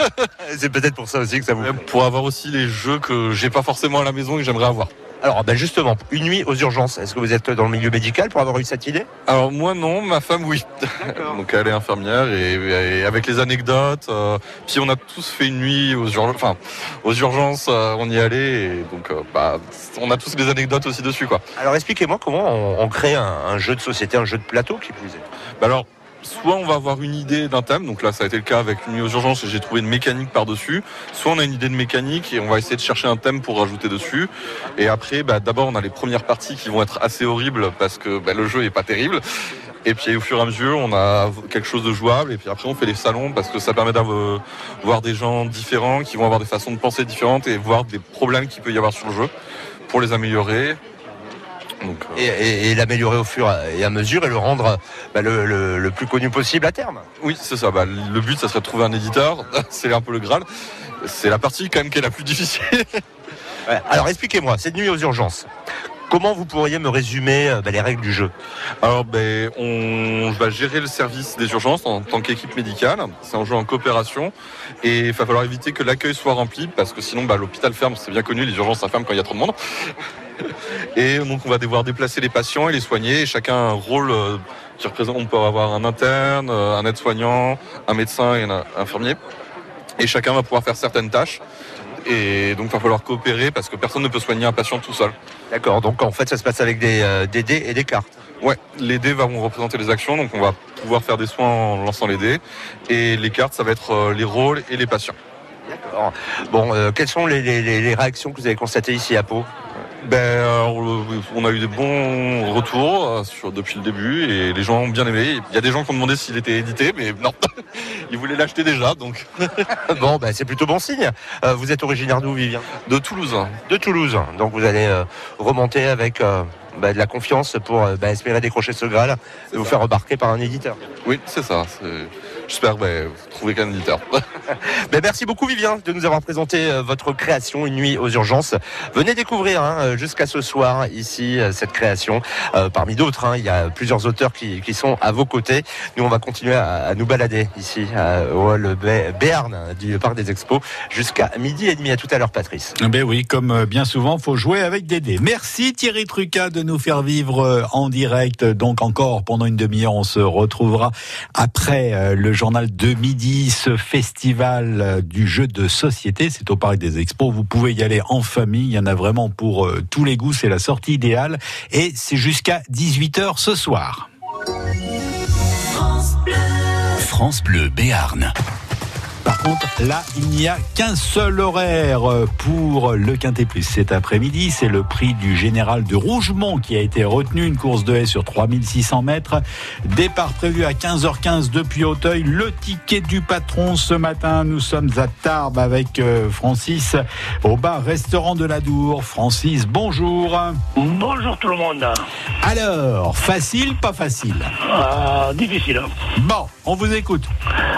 *laughs* c'est peut-être pour ça aussi que ça vous. Pour avoir aussi les jeux que j'ai pas forcément à la maison et que j'aimerais avoir. Alors ben justement, une nuit aux urgences, est-ce que vous êtes dans le milieu médical pour avoir eu cette idée? Alors moi non, ma femme oui. *laughs* donc elle est infirmière et, et avec les anecdotes, euh, puis on a tous fait une nuit aux, urgences, enfin, aux urgences, euh, on y allait et donc euh, bah, on a tous des anecdotes aussi dessus quoi. Alors expliquez-moi comment on, on crée un, un, jeu de société, un jeu de plateau qui plus est. Alors soit on va avoir une idée d'un thème, donc là ça a été le cas avec Nuit aux urgences et j'ai trouvé une mécanique par-dessus, soit on a une idée de mécanique et on va essayer de chercher un thème pour rajouter dessus. Et après, bah, d'abord on a les premières parties qui vont être assez horribles parce que bah, le jeu est pas terrible. Et puis au fur et à mesure, on a quelque chose de jouable. Et puis après, on fait les salons parce que ça permet d'avoir voir des gens différents qui vont avoir des façons de penser différentes et voir des problèmes qu'il peut y avoir sur le jeu pour les améliorer. Donc, euh... et, et, et l'améliorer au fur et à mesure et le rendre bah, le, le, le, plus connu possible à terme. Oui, c'est ça. Bah, le but, ça serait de trouver un éditeur. *laughs* c'est un peu le Graal. C'est la partie quand même qui est la plus difficile. *laughs* ouais. Alors expliquez-moi, cette nuit aux urgences. Comment vous pourriez me résumer bah, les règles du jeu? Alors, ben, on va gérer le service des urgences en tant qu'équipe médicale. C'est un jeu en coopération et il va falloir éviter que l'accueil soit rempli parce que sinon, l'hôpital ferme. C'est bien connu, les urgences ça ferme quand il y a trop de monde. Et donc, on va devoir déplacer les patients et les soigner. Et chacun a un rôle euh, qui représente. On peut avoir un interne, euh, un aide-soignant, un médecin et un infirmier. Et chacun va pouvoir faire certaines tâches. Et donc, il va falloir coopérer parce que personne ne peut soigner un patient tout seul. D'accord. Donc, en fait, ça se passe avec des, euh, des dés et des cartes. Ouais, les dés vont représenter les actions, donc on va pouvoir faire des soins en lançant les dés. Et les cartes, ça va être les rôles et les patients. D'accord. Bon, euh, quelles sont les, les, les, réactions que vous avez constatées ici à Pau? Ben, euh, on a eu des bons retours euh, sur, depuis le début et les gens ont bien aimé. Il y a des gens qui ont demandé s'il était édité, mais non, *laughs* ils voulaient l'acheter déjà. Donc *laughs* bon, ben, c'est plutôt bon signe. Euh, vous êtes originaire d'où, Vivien? De Toulouse. De Toulouse. Donc vous allez euh, remonter avec euh, ben, de la confiance pour ben, espérer décrocher ce Graal et vous faire remarquer par un éditeur. Oui, c'est ça. J'espère ben, trouver qu'un éditeur. *laughs* ben, merci beaucoup Vivien de nous avoir présenté euh, votre création Une nuit aux urgences. Venez découvrir hein, jusqu'à ce soir ici euh, cette création. Euh, parmi d'autres, hein, il y a plusieurs auteurs qui, sont à vos côtés. Nous on va continuer à, nous balader ici au hall Béarn du Parc des Expos jusqu'à midi et demi. À tout à l'heure Patrice. Ben oui, comme bien souvent, faut jouer avec des dés. Merci Thierry Truca de nous faire vivre en direct. Donc encore pendant une demi-heure, on se retrouvera après le journal de midi, ce festival du jeu de société. C'est au Parc des Expos. Vous pouvez y aller en famille. Il y en a vraiment pour euh, tous les goûts. C'est la sortie idéale. Et c'est jusqu'à 18h ce soir. France Bleu, France Bleu Béarn. Par contre, là, il n'y a qu'un seul horaire pour le Quintet Plus cet après-midi. C'est le prix du général de Rougemont qui a été retenu. Une course de haie sur 3600 mètres. Départ prévu à 15h15 depuis Auteuil. Le ticket du patron ce matin. Nous sommes à Tarbes avec Francis au bar restaurant de la Dour. Francis, bonjour. Bonjour tout le monde. Alors, facile, pas facile? Euh, Difficile. Bon, on vous écoute.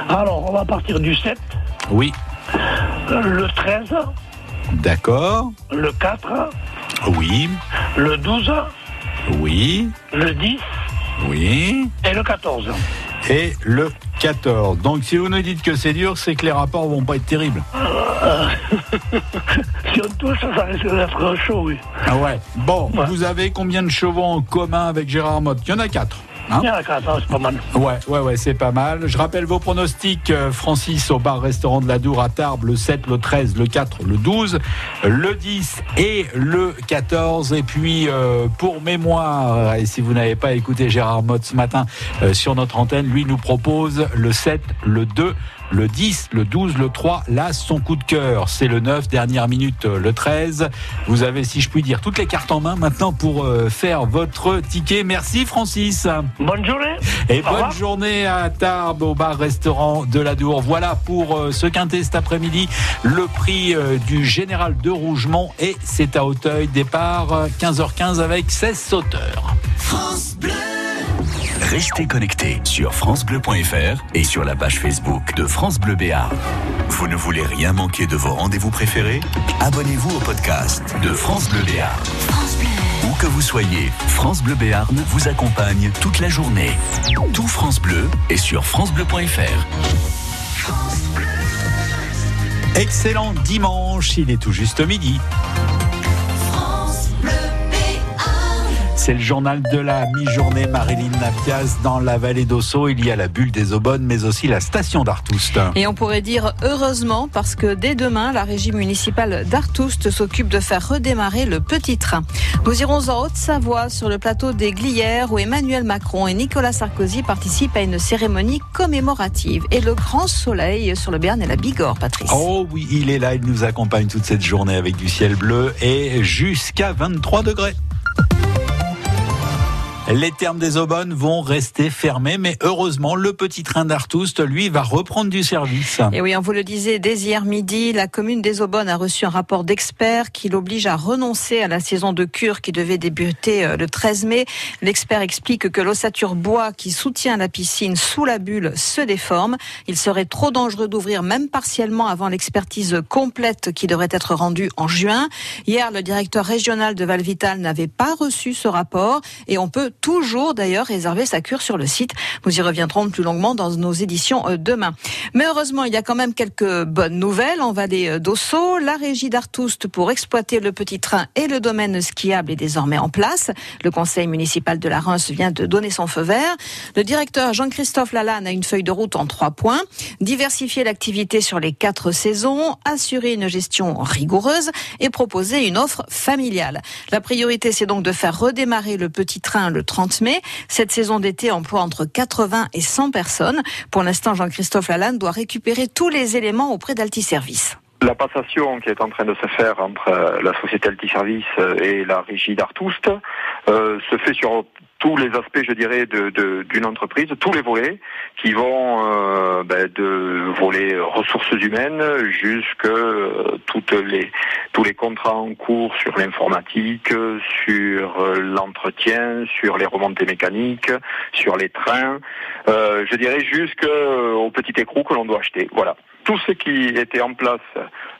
Alors, on va partir du 7. Oui. Le 13. D'accord. Le 4. Oui. Le 12. Oui. Le 10. Oui. Et le 14. et le 14. Donc si vous nous dites que c'est dur, c'est que les rapports vont pas être terribles. Euh, *laughs* si on touche, ça risque d'être chaud, oui. Ah ouais. Bon, vous avez combien de chevaux en commun avec Gérard Motte? Il y en a quatre. Hein c'est pas mal. Ouais, ouais, ouais, c'est pas mal. Je rappelle vos pronostics, euh, Francis, au bar-restaurant de la Dour à Tarbes, le 7, le 13, le 4, le 12, le 10 et le 14. Et puis, euh, pour mémoire, et si vous n'avez pas écouté Gérard Motte ce matin euh, sur notre antenne, lui nous propose le 7, le 2, le 10, le 12, le 3, là, son coup de cœur, c'est le 9, dernière minute, le 13. Vous avez, si je puis dire, toutes les cartes en main maintenant pour euh, faire votre ticket. Merci Francis. Bonne journée. Et Au bonne revoir. journée à Tarbes au bar-restaurant de la Dour. Voilà pour euh, ce quintet cet après-midi, le prix euh, du Général de Rougemont et c'est à Auteuil. Départ euh, 15h15 avec 16 sauteurs. France Bleu. Restez connectés sur francebleu.fr et sur la page Facebook de France Bleu Béarn. Vous ne voulez rien manquer de vos rendez-vous préférés? Abonnez-vous au podcast de France Bleu Béarn. Où que vous soyez, France Bleu Béarn vous accompagne toute la journée. Tout France Bleu est sur francebleu.fr. Excellent dimanche, il est tout juste midi. C'est le journal de la mi-journée. Marilyn Napias dans la vallée d'Osso. Il y a la bulle des Aubonnes, mais aussi la station d'Artoust. Et on pourrait dire heureusement parce que dès demain, la régie municipale d'Artoust s'occupe de faire redémarrer le petit train. Nous irons en Haute-Savoie sur le plateau des Glières où Emmanuel Macron et Nicolas Sarkozy participent à une cérémonie commémorative. Et le grand soleil sur le Béarn et la Bigorre, Patrice. Oh oui, il est là, il nous accompagne toute cette journée avec du ciel bleu et jusqu'à 23 degrés. Les termes des Aubonnes vont rester fermés, mais heureusement, le petit train d'Artoust, lui, va reprendre du service. Et oui, on vous le disait, dès hier midi, la commune des Aubonnes a reçu un rapport d'experts qui l'oblige à renoncer à la saison de cure qui devait débuter euh, le 13 mai. L'expert explique que l'ossature bois qui soutient la piscine sous la bulle se déforme. Il serait trop dangereux d'ouvrir même partiellement avant l'expertise complète qui devrait être rendue en juin. Hier, le directeur régional de Valvital n'avait pas reçu ce rapport et on peut toujours d'ailleurs réserver sa cure sur le site. Nous y reviendrons plus longuement dans nos éditions euh, demain. Mais heureusement, il y a quand même quelques bonnes nouvelles en vallée euh, d'Osso. La régie d'Artoust pour exploiter le petit train et le domaine skiable est désormais en place. Le conseil municipal de la Reims vient de donner son feu vert. Le directeur Jean-Christophe Lalanne a une feuille de route en trois points. Diversifier l'activité sur les quatre saisons, assurer une gestion rigoureuse et proposer une offre familiale. La priorité, c'est donc de faire redémarrer le petit train le 30 mai. Cette saison d'été emploie entre 80 et 100 personnes. Pour l'instant, Jean-Christophe Lalanne doit récupérer tous les éléments auprès d'Altiservice. La passation qui est en train de se faire entre euh, la société Altiservice euh, et la régie d'Artoust euh, se fait sur tous les aspects, je dirais, de- de- d'une entreprise, tous les volets qui vont euh, ben, de volets ressources humaines jusque euh, toutes les tous les contrats en cours sur l'informatique, sur euh, l'entretien, sur les remontées mécaniques, sur les trains, euh, je dirais jusqu'au petit écrou que l'on doit acheter. Voilà. Tout ce qui était en place,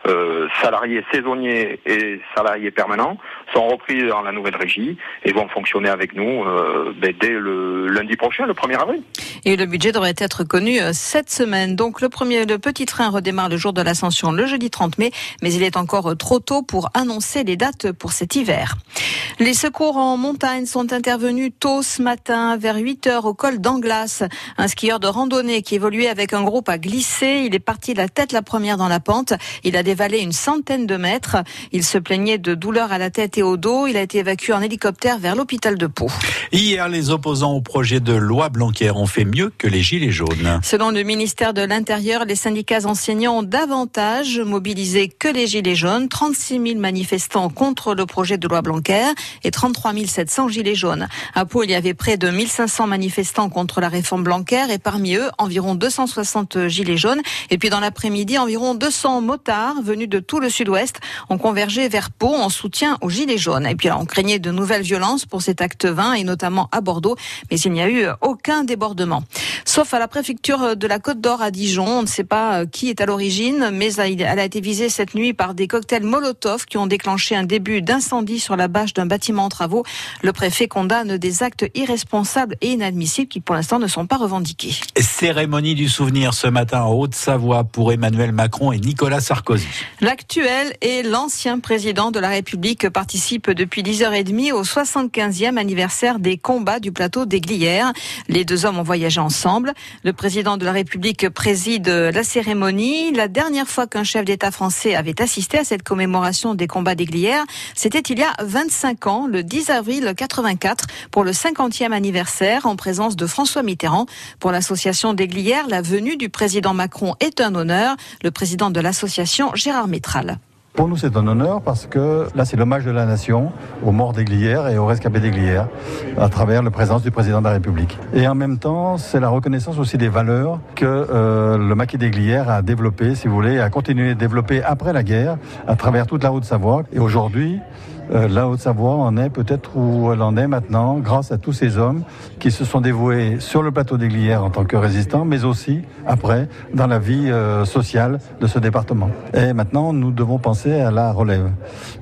euh, salariés saisonniers et salariés permanents, sont repris dans la nouvelle régie et vont fonctionner avec nous euh, ben, dès le lundi prochain, le 1er avril. Et le budget devrait être connu euh, cette semaine. Donc le premier, le petit train redémarre le jour de l'ascension le jeudi 30 mai, mais il est encore euh, trop tôt pour annoncer les dates pour cet hiver. Les secours en montagne sont intervenus tôt ce matin, vers 8 heures au col d'Anglas. Un skieur de randonnée qui évoluait avec un groupe a glissé. Il est parti la tête la première dans la pente. Il a dévalé une centaine de mètres. Il se plaignait de douleurs à la tête et au dos. Il a été évacué en hélicoptère vers l'hôpital de Pau. Hier, les opposants au projet de loi Blanquer ont fait mieux que les Gilets jaunes. Selon le ministère de l'Intérieur, les syndicats enseignants ont davantage mobilisé que les Gilets jaunes. 36 000 manifestants contre le projet de loi Blanquer et 33 700 Gilets jaunes. À Pau, il y avait près de 1500 manifestants contre la réforme Blanquer et parmi eux, environ 260 Gilets jaunes. Et puis dans l'après-midi, environ 200 motards venus de tout le sud-ouest ont convergé vers Pau en soutien aux Gilets jaunes. Et puis là, on craignait de nouvelles violences pour cet acte 20 et notamment à Bordeaux, mais il n'y a eu aucun débordement. Sauf à la préfecture de la Côte d'Or à Dijon. On ne sait pas euh, qui est à l'origine, mais elle a été visée cette nuit par des cocktails Molotov qui ont déclenché un début d'incendie sur la bâche d'un bâtiment en travaux. Le préfet condamne des actes irresponsables et inadmissibles qui pour l'instant ne sont pas revendiqués. Cérémonie du souvenir ce matin en Haute-Savoie pour Emmanuel Macron et Nicolas Sarkozy. L'actuel et l'ancien président de la République participent depuis 10h30 au 75e anniversaire des combats du plateau des Glières. Les deux hommes ont voyagé ensemble. Le président de la République préside la cérémonie. La dernière fois qu'un chef d'État français avait assisté à cette commémoration des combats des Glières, c'était il y a 25 ans, le 10 avril 84, pour le 50e anniversaire, en présence de François Mitterrand. Pour l'association des Glières, la venue du président Macron est un honneur. Le président de l'association, Gérard Métral. Pour nous, c'est un honneur parce que là, c'est l'hommage de la nation aux morts des Glières et aux rescapés des Glières à travers la présence du président de la République. Et en même temps, c'est la reconnaissance aussi des valeurs que euh, le maquis des Glières a développé, si vous voulez, a continué à développer après la guerre à travers toute la Haute-Savoie. Et aujourd'hui, euh, la Haute-Savoie en est peut-être où elle en est maintenant, grâce à tous ces hommes qui se sont dévoués sur le plateau des Glières en tant que résistants, mais aussi après dans la vie euh, sociale de ce département. Et maintenant, nous devons penser à la relève.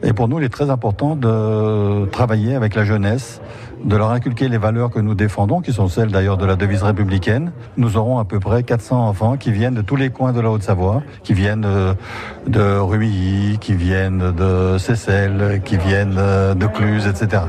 Et pour nous, il est très important de travailler avec la jeunesse, de leur inculquer les valeurs que nous défendons, qui sont celles d'ailleurs de la devise républicaine. Nous aurons à peu près 400 enfants qui viennent de tous les coins de la Haute-Savoie, qui viennent de, de Ruilly, qui viennent de Seyssel, qui viennent de Cluse, etc.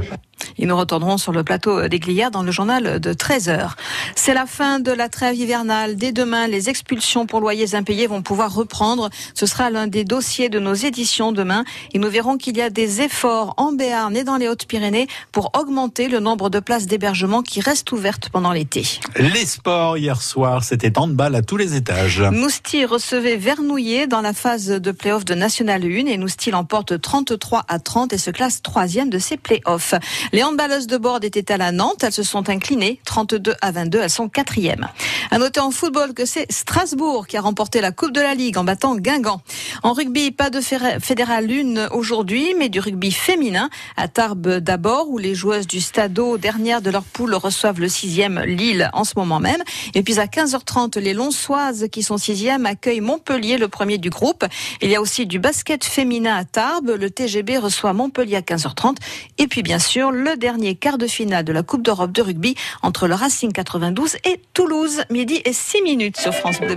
Et nous retournerons sur le plateau des Glières dans le journal de 13h. C'est la fin de la trêve hivernale. Dès demain, les expulsions pour loyers impayés vont pouvoir reprendre. Ce sera l'un des dossiers de nos éditions demain. Et nous verrons qu'il y a des efforts en Béarn et dans les Hautes-Pyrénées pour augmenter le nombre de places d'hébergement qui restent ouvertes pendant l'été. Les sports hier soir, c'était handball à tous les étages. Mousti recevait Vernouillet dans la phase de play-off de National 1 et Mousti l'emporte 33 à 30 et se classe troisième de ses play-offs. Les handballeuses de bord étaient à la Nantes. Elles se sont inclinées 32 à 22. Elles sont quatrièmes. À noter en football que c'est Strasbourg qui a remporté la Coupe de la Ligue en battant Guingamp. En rugby, pas de fédéral une aujourd'hui, mais du rugby féminin à Tarbes d'abord, où les joueuses du Stadeau, dernière de leur poule, reçoivent le sixième Lille en ce moment même. Et puis à 15h30, les Lonsoises qui sont sixièmes accueillent Montpellier, le premier du groupe. Il y a aussi du basket féminin à Tarbes. Le TGB reçoit Montpellier à 15h30. Et puis bien sûr, le dernier quart de finale de la Coupe d'Europe de rugby entre le Racing 92 et Toulouse, midi et 6 minutes sur France Bleu.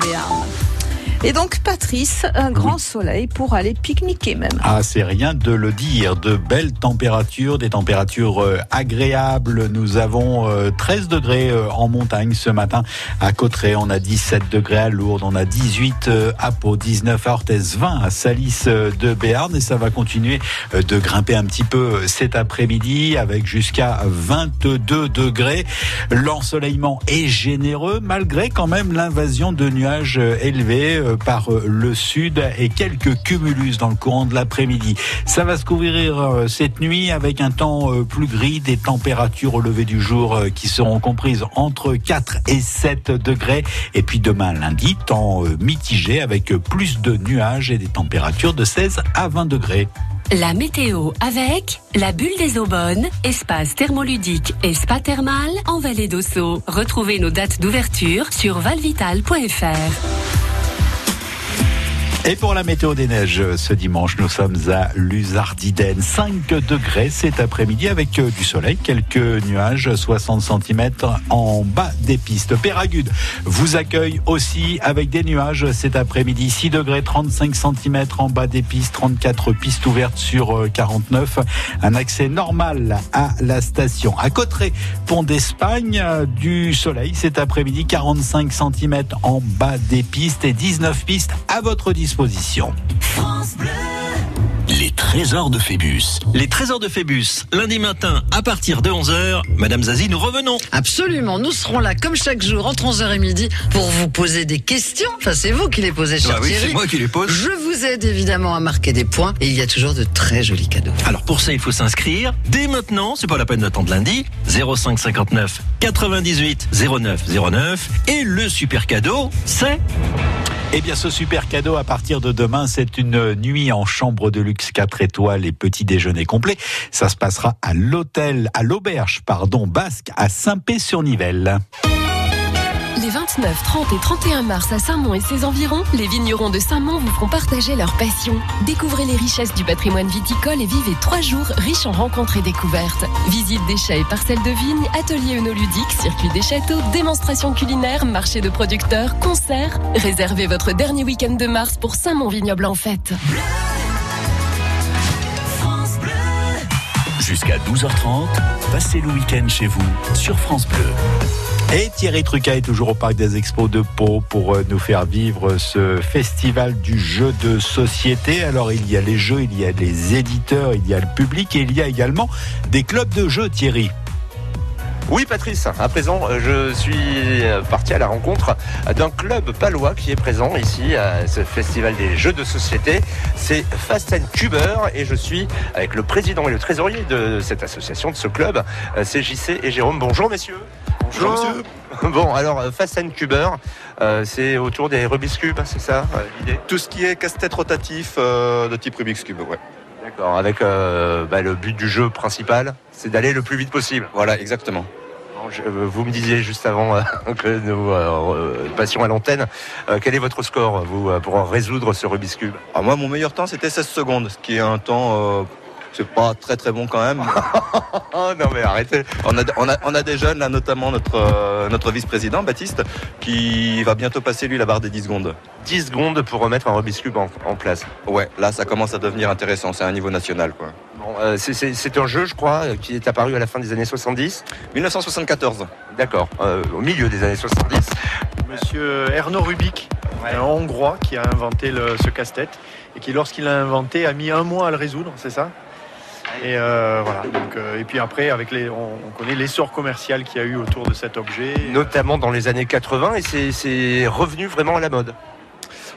Et donc, Patrice, un grand soleil pour aller pique-niquer même. Ah, c'est rien de le dire. De belles températures, des températures euh, agréables. Nous avons 13 euh, degrés euh, en montagne ce matin. À Cotteret, on a 17 degrés à Lourdes, on a 18 à Pau, 19 à Orthez, 20 à Salis de Béarn. Et ça va continuer de grimper un petit peu cet après-midi avec jusqu'à 22 degrés. L'ensoleillement est généreux malgré quand même l'invasion de nuages élevés par euh, le sud et quelques cumulus dans le courant de l'après-midi. Ça va se couvrir euh, cette nuit avec un temps euh, plus gris, des températures au lever du jour qui seront comprises entre 4 et 7 degrés. Et puis demain lundi, temps mitigé avec plus de nuages et des températures de 16 à 20 degrés. La météo avec la bulle des Aubonnes, espace thermoludique et spa thermal en vallée d'Ossau. Retrouvez nos dates d'ouverture sur valvital.fr. Et pour la météo des neiges, ce dimanche, nous sommes à Luzardiden. 5 degrés cet après-midi avec euh, du soleil, quelques nuages, 60 cm en bas des pistes. Péragude vous accueille aussi avec des nuages cet après-midi. 6 degrés, 35 cm en bas des pistes, 34 pistes ouvertes sur 49. Euh, Un accès normal à la station. À Cotteret, pont d'Espagne, euh, du soleil cet après-midi, 45 cm en bas des pistes et 19 pistes à votre disposition. Les trésors de Phébus. Les trésors de Phébus. Lundi matin, à partir de 11h, Madame Zazie, nous revenons. Absolument. Nous serons là, comme chaque jour, entre 11h et midi, pour vous poser des questions. Enfin, c'est vous qui les posez, cher bah oui, Thierry. c'est moi qui les pose. Je vous aide évidemment à marquer des points. Et il y a toujours de très jolis cadeaux. Alors pour ça, il faut s'inscrire dès maintenant. C'est pas la peine d'attendre lundi. 05 59 98 09 09. Et le super cadeau, c'est? Eh bien, ce super cadeau à partir de demain, c'est une nuit en chambre de luxe 4 étoiles et petit déjeuner complet. Ça se passera à l'hôtel, à l'auberge, pardon, basque à Saint-Pé-sur-Nivelle. Les 29, 30 et 31 mars à Saint-Mont et ses environs, les vignerons de Saint-Mont vous feront partager leur passion. Découvrez les richesses du patrimoine viticole et vivez trois jours riches en rencontres et découvertes. Visite des chais et parcelles de vignes, ateliers œnoludiques, circuit des châteaux, démonstrations culinaires, marché de producteurs, concerts. Réservez votre dernier week-end de mars pour Saint-Mont Vignoble en fête. Jusqu'à 12h30, passez le week-end chez vous sur France Bleu. Et Thierry Truca est toujours au Parc des Expos de Pau pour euh, nous faire vivre ce festival du jeu de société. Alors il y a les jeux, il y a les éditeurs, il y a le public et il y a également des clubs de jeux, Thierry. Oui, Patrice, à présent, euh, je suis euh, parti à la rencontre d'un club palois qui est présent ici à ce festival des jeux de société. C'est Fast and Cuber et je suis avec le président et le trésorier de cette association, de ce club. Euh, C'est JC et Jérôme. Bonjour, messieurs. Bonjour, monsieur. *laughs* Bon, alors, Fast and Cuber, euh, c'est autour des Rubik's Cube, c'est ça euh, l'idée? Tout ce qui est casse-tête rotatif euh, de type Rubik's Cube, ouais. D'accord, avec euh, bah, le but du jeu principal, c'est d'aller le plus vite possible. Voilà, exactement. Je- euh, vous me disiez juste avant euh, *laughs* que nous euh, passions à l'antenne, euh, quel est votre score, vous, pour résoudre ce Rubik's Cube? Ah, moi, mon meilleur temps, c'était 16 secondes, ce qui est un temps. C'est pas très très bon quand même. *laughs* oh non mais arrêtez. On a, on a, on a des jeunes là, notamment notre, euh, notre vice-président Baptiste, qui va bientôt passer lui la barre des 10 secondes. 10 secondes pour remettre un Rubik's Cube en, en place. Ouais, là ça commence à devenir intéressant, c'est un niveau national quoi. Bon, euh, c'est- un jeu, je crois, euh, qui est apparu à la fin des années 70. 1974. D'accord, euh, au milieu des années 70. Monsieur Erno Rubik, un Hongrois qui a inventé le- ce casse-tête et qui, lorsqu'il l'a inventé, a mis un mois à le résoudre, c'est ça? Et euh, voilà. Donc, euh, et puis après, avec les, on, on connaît l'essor commercial qu'il y a eu autour de cet objet. Notamment dans les années 80 et c'est- c'est revenu vraiment à la mode.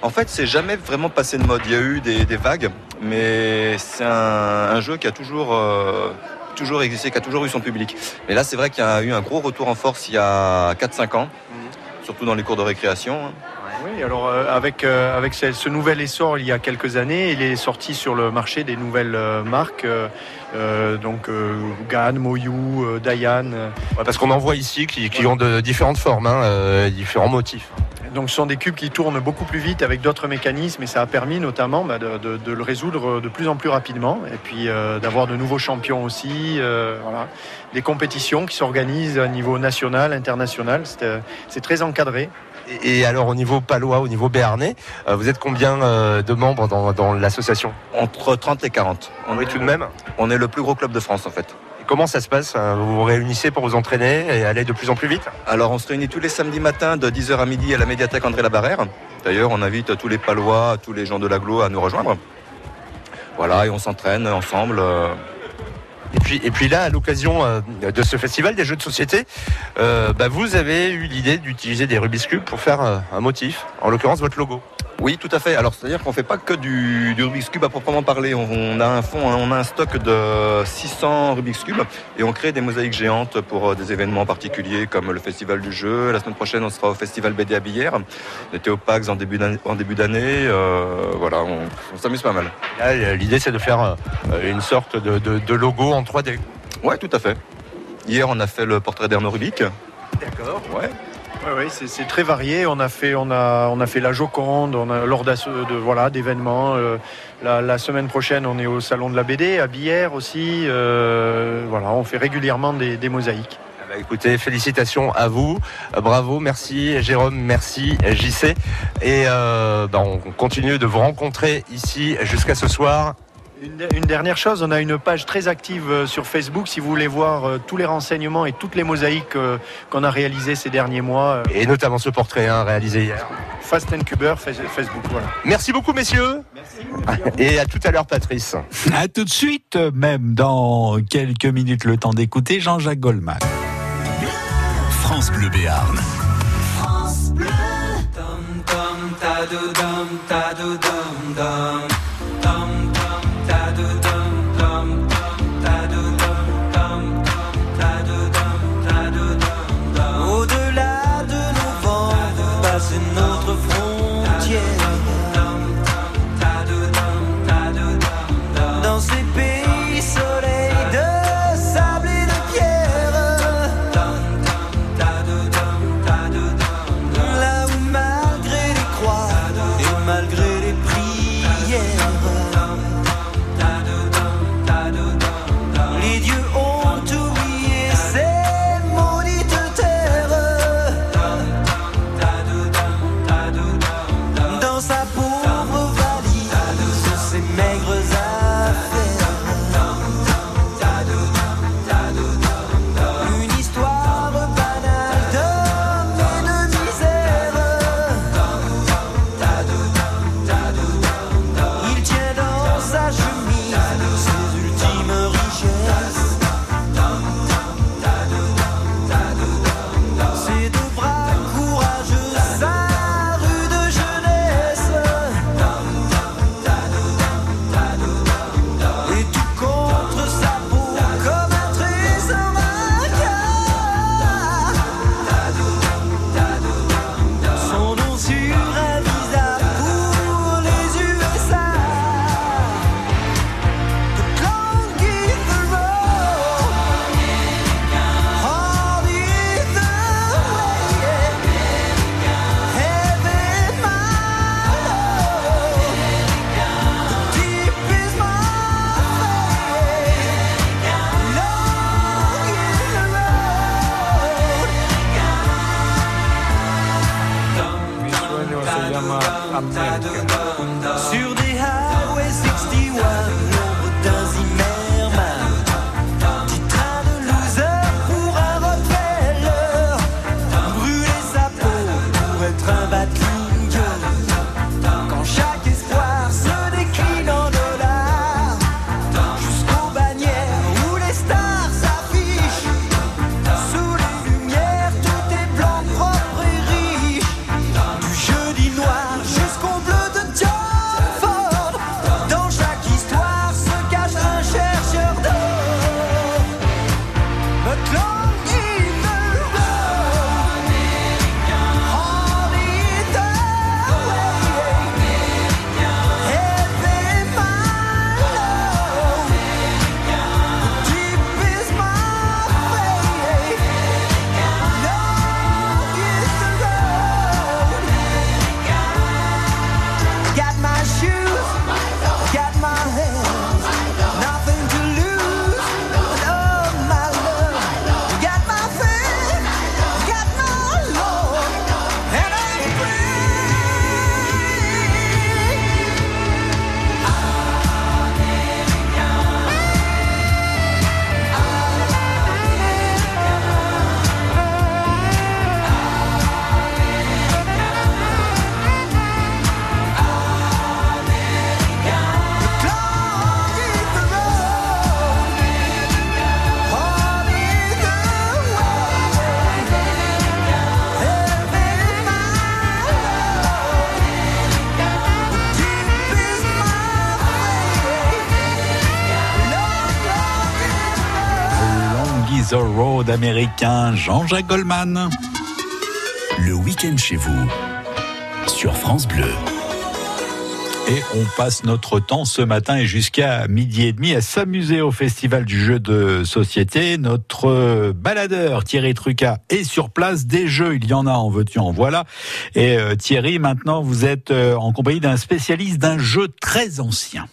En fait, c'est jamais vraiment passé de mode. Il y a eu des, des vagues, mais c'est un, un jeu qui a toujours, euh, toujours existé, qui a toujours eu son public. Mais là, c'est vrai qu'il y a eu un gros retour en force il y a 4-5 ans, surtout dans les cours de récréation. Oui, alors euh, avec, euh, avec ce, ce nouvel essor il y a quelques années, il est sorti sur le marché des nouvelles euh, marques, donc Gan, Moyu, Dayan. Ouais, parce qu'on en voit ici qui, qui ont de différentes formes, hein, différents motifs. Donc ce sont des cubes qui tournent beaucoup plus vite avec d'autres mécanismes et ça a permis notamment bah, de, de- de le résoudre de plus en plus rapidement et puis euh, d'avoir de nouveaux champions aussi. euh, voilà. Des compétitions qui s'organisent à niveau national, international. C'est euh, c'est très encadré. Et, alors au niveau palois, au niveau béarnais, euh, vous êtes combien euh, de membres dans, dans l'association Entre 30 et 40. On Oui, tout de même. On est le plus gros club de France en fait. Et comment ça se passe euh, Vous vous réunissez pour vous entraîner et aller de plus en plus vite Alors on se réunit tous les samedis matins de 10h à midi à la médiathèque André Labarrère. D'ailleurs, on invite tous les Palois, tous les gens de l'agglo à nous rejoindre. Voilà, et on s'entraîne ensemble. Et puis, et là, à l'occasion euh, de ce festival des jeux de société, euh, bah, vous avez eu l'idée d'utiliser des Rubik's Cube pour faire euh, un motif, en l'occurrence votre logo. Oui, tout à fait. Alors, c'est-à-dire qu'on fait pas que du, du Rubik's Cube à proprement parler. On, on a un fond, on a un stock de 600 Rubik's Cube et on crée des mosaïques géantes pour euh, des événements particuliers comme le Festival du jeu. La semaine prochaine, on sera au Festival BD à Billère. On était au PAX en début d'année. Euh, voilà, on, on s'amuse pas mal. Là, l'idée, c'est de faire euh, une sorte de, de- de logo en 3D. Ouais, tout à fait. Hier, on a fait le portrait d'Erno Rubik. D'accord. Ouais. Ouais, c'est très varié. On a fait, on a, on a fait la Joconde, on lors de voilà d'événements. euh, la, semaine prochaine, on est au salon de la BD à Billère aussi. euh, voilà, on fait régulièrement des, mosaïques. Bah, écoutez, félicitations à vous, Euh, bravo, merci Jérôme, merci JC. Et bah, on continue de vous rencontrer ici jusqu'à ce soir. Une, une dernière chose, on a une page très active euh, sur Facebook. Si vous voulez voir euh, tous les renseignements et toutes les mosaïques euh, qu'on a réalisées ces derniers mois, euh, Et notamment ce portrait hein, réalisé hier. Fast and Cuber Fa- Facebook. Voilà. Merci beaucoup messieurs. Et à tout à l'heure Patrice. À tout de suite, même dans quelques minutes, le temps d'écouter Jean-Jacques Goldman. France Bleu Béarn. Au-delà the road américain, Jean-Jacques Goldman. Le week-end chez vous, sur France Bleu. Et on passe notre temps ce matin et jusqu'à midi et demi à s'amuser au festival du jeu de société. Notre baladeur Thierry Truca est sur place. Des jeux, il y en a en veux-tu, en voilà. Et euh, Thierry, maintenant vous êtes euh, en compagnie d'un spécialiste d'un jeu très ancien.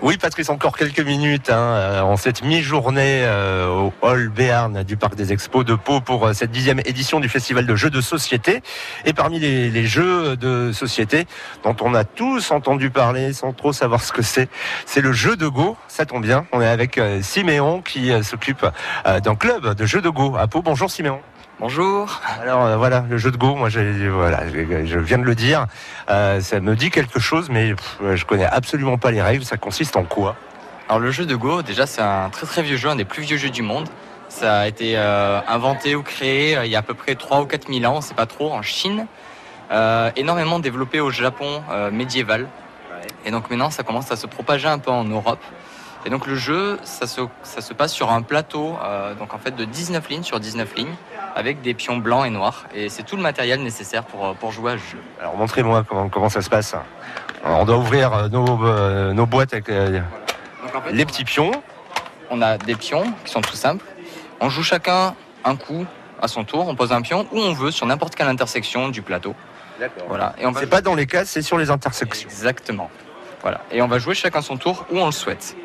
Oui, Patrice, encore quelques minutes hein, euh, en cette mi-journée euh, au Hall Béarn du Parc des Expos de Pau pour euh, cette dixième édition du Festival de jeux de société. Et parmi les, les jeux de société dont on a tous entendu parler sans trop savoir ce que c'est, c'est le jeu de Go. Ça tombe bien, on est avec Siméon qui s'occupe d'un club de jeux de Go à Pau. Bonjour Siméon. Bonjour. Alors euh, voilà, le jeu de Go, moi voilà, je, viens de le dire, euh, ça me dit quelque chose, mais pff, je connais absolument pas les règles. Ça consiste en quoi? Alors le jeu de Go, déjà c'est un très très vieux jeu, un des plus vieux jeux du monde. Ça a été euh, inventé ou créé euh, il y a à peu près 3 ou 4 000 ans, on sait pas trop, en Chine. Euh, énormément développé au Japon euh, médiéval. Et donc maintenant ça commence à se propager un peu en Europe. Et donc le jeu, ça se, ça se passe sur un plateau, euh, donc en fait de 19 lignes sur 19 lignes, avec des pions blancs et noirs. Et c'est tout le matériel nécessaire pour, euh, pour jouer à ce jeu. Alors montrez-moi comment, comment ça se passe. Alors, on doit ouvrir euh, nos, euh, nos boîtes avec euh, les petits pions. On a des pions qui sont tout simples. On joue chacun un coup à son tour. On pose un pion où on veut sur n'importe quelle intersection du plateau. Voilà. Et on va C'est pas dans les cases, c'est sur les intersections. Exactement. Voilà. Et on va jouer chacun son tour où on le souhaite.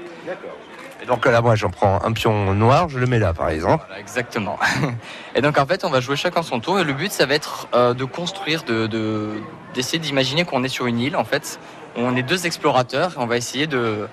Et donc là, moi, j'en prends un pion noir, je le mets là, par exemple. Voilà, exactement. *laughs* Et donc en fait, on va jouer chacun son tour. Et le but, ça va être euh, de construire, de de- d'essayer d'imaginer qu'on est sur une île. En fait, on est deux explorateurs. Et on va essayer de,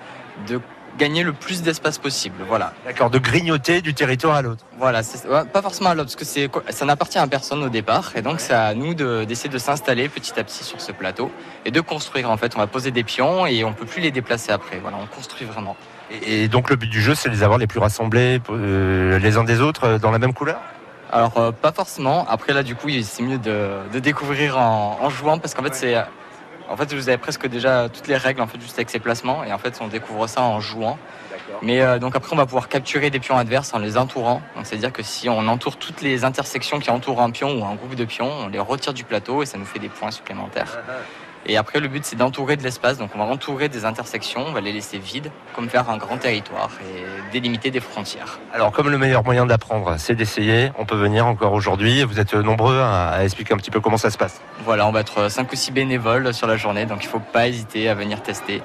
de gagner le plus d'espace possible. Voilà. D'accord, de grignoter du territoire à l'autre. Voilà, c'est- ouais, pas forcément à l'autre, parce que c'est, ça n'appartient à personne au départ, et donc c'est à nous de- d'essayer de s'installer petit à petit sur ce plateau et de construire. En fait, on va poser des pions et on peut plus les déplacer après. Voilà, on construit vraiment. Et, et donc le but du jeu, c'est de les avoir les plus rassemblés euh, les uns des autres euh, dans la même couleur? Alors euh, pas forcément. Après là, du coup, c'est mieux de, de découvrir en, en jouant, parce qu'en fait c'est, en fait vous avez presque déjà toutes les règles en fait juste avec ces placements, et en fait on découvre ça en jouant. Mais euh, donc après on va pouvoir capturer des pions adverses en les entourant. Donc c'est à dire que si on entoure toutes les intersections qui entourent un pion ou un groupe de pions, on les retire du plateau et ça nous fait des points supplémentaires. Et après le but c'est d'entourer de l'espace. Donc on va entourer des intersections, on va les laisser vides, comme faire un grand territoire et délimiter des frontières. Alors comme le meilleur moyen d'apprendre, c'est d'essayer, on peut venir encore aujourd'hui. Vous êtes nombreux à, expliquer un petit peu comment ça se passe. Voilà, on va être 5 ou 6 bénévoles sur la journée, donc il ne faut pas hésiter à venir tester.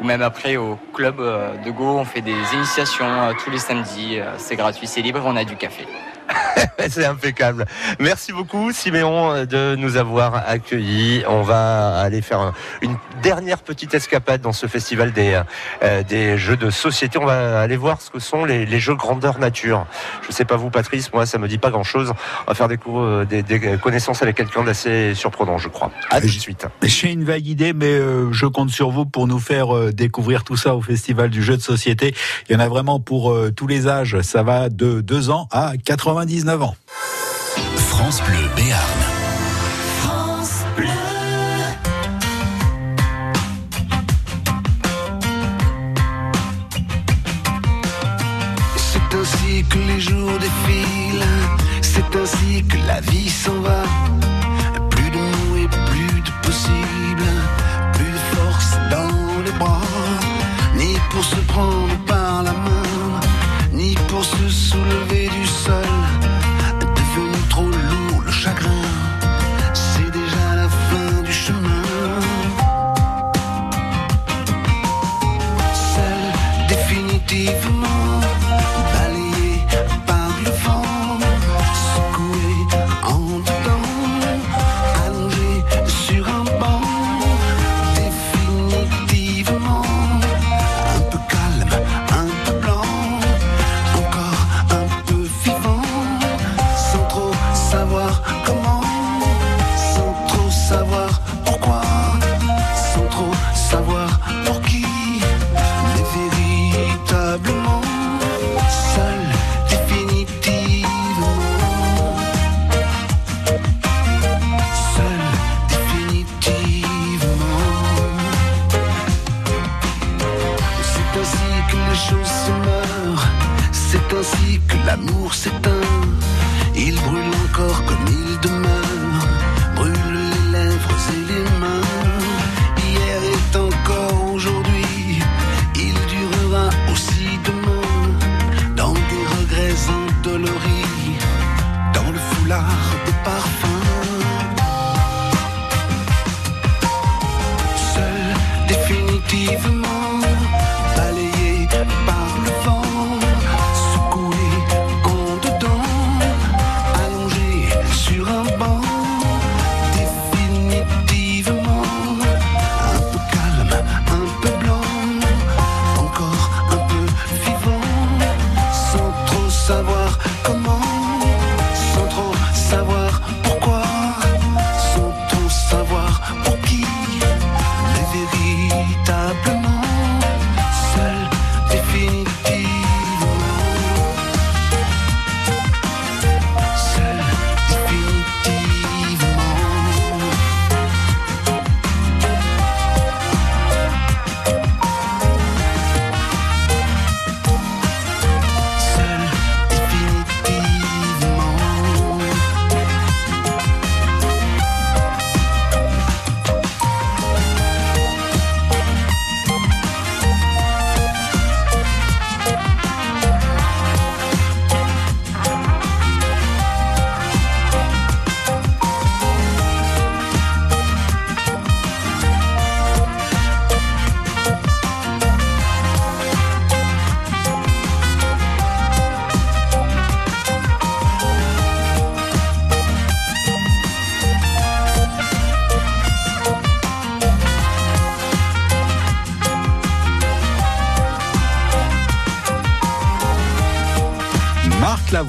Ou même après au club euh, de Go, on fait des initiations euh, tous les samedis, euh, c'est gratuit, c'est libre, on a du café. *laughs* C'est impeccable. Merci beaucoup Siméon de nous avoir accueillis. On va aller faire une dernière petite escapade dans ce festival des, euh, des jeux de société. On va aller voir ce que sont les, jeux grandeur nature. Je sais pas vous Patrice, moi ça me dit pas grand chose. On va faire euh, des, des connaissances avec quelqu'un d'assez surprenant je crois. À tout de suite. J'ai une vague idée, mais euh, je compte sur vous pour nous faire découvrir tout ça au Festival du jeu de société. Il y en a vraiment pour tous les âges. Ça va de 2 ans à 99 ans. France Bleu Béarn. France Bleu. C'est ainsi que les jours défilent, c'est ainsi que la vie s'en va. Plus de mots et plus de possible, plus de force dans les bras, ni pour se prendre par la main, ni pour se soulever du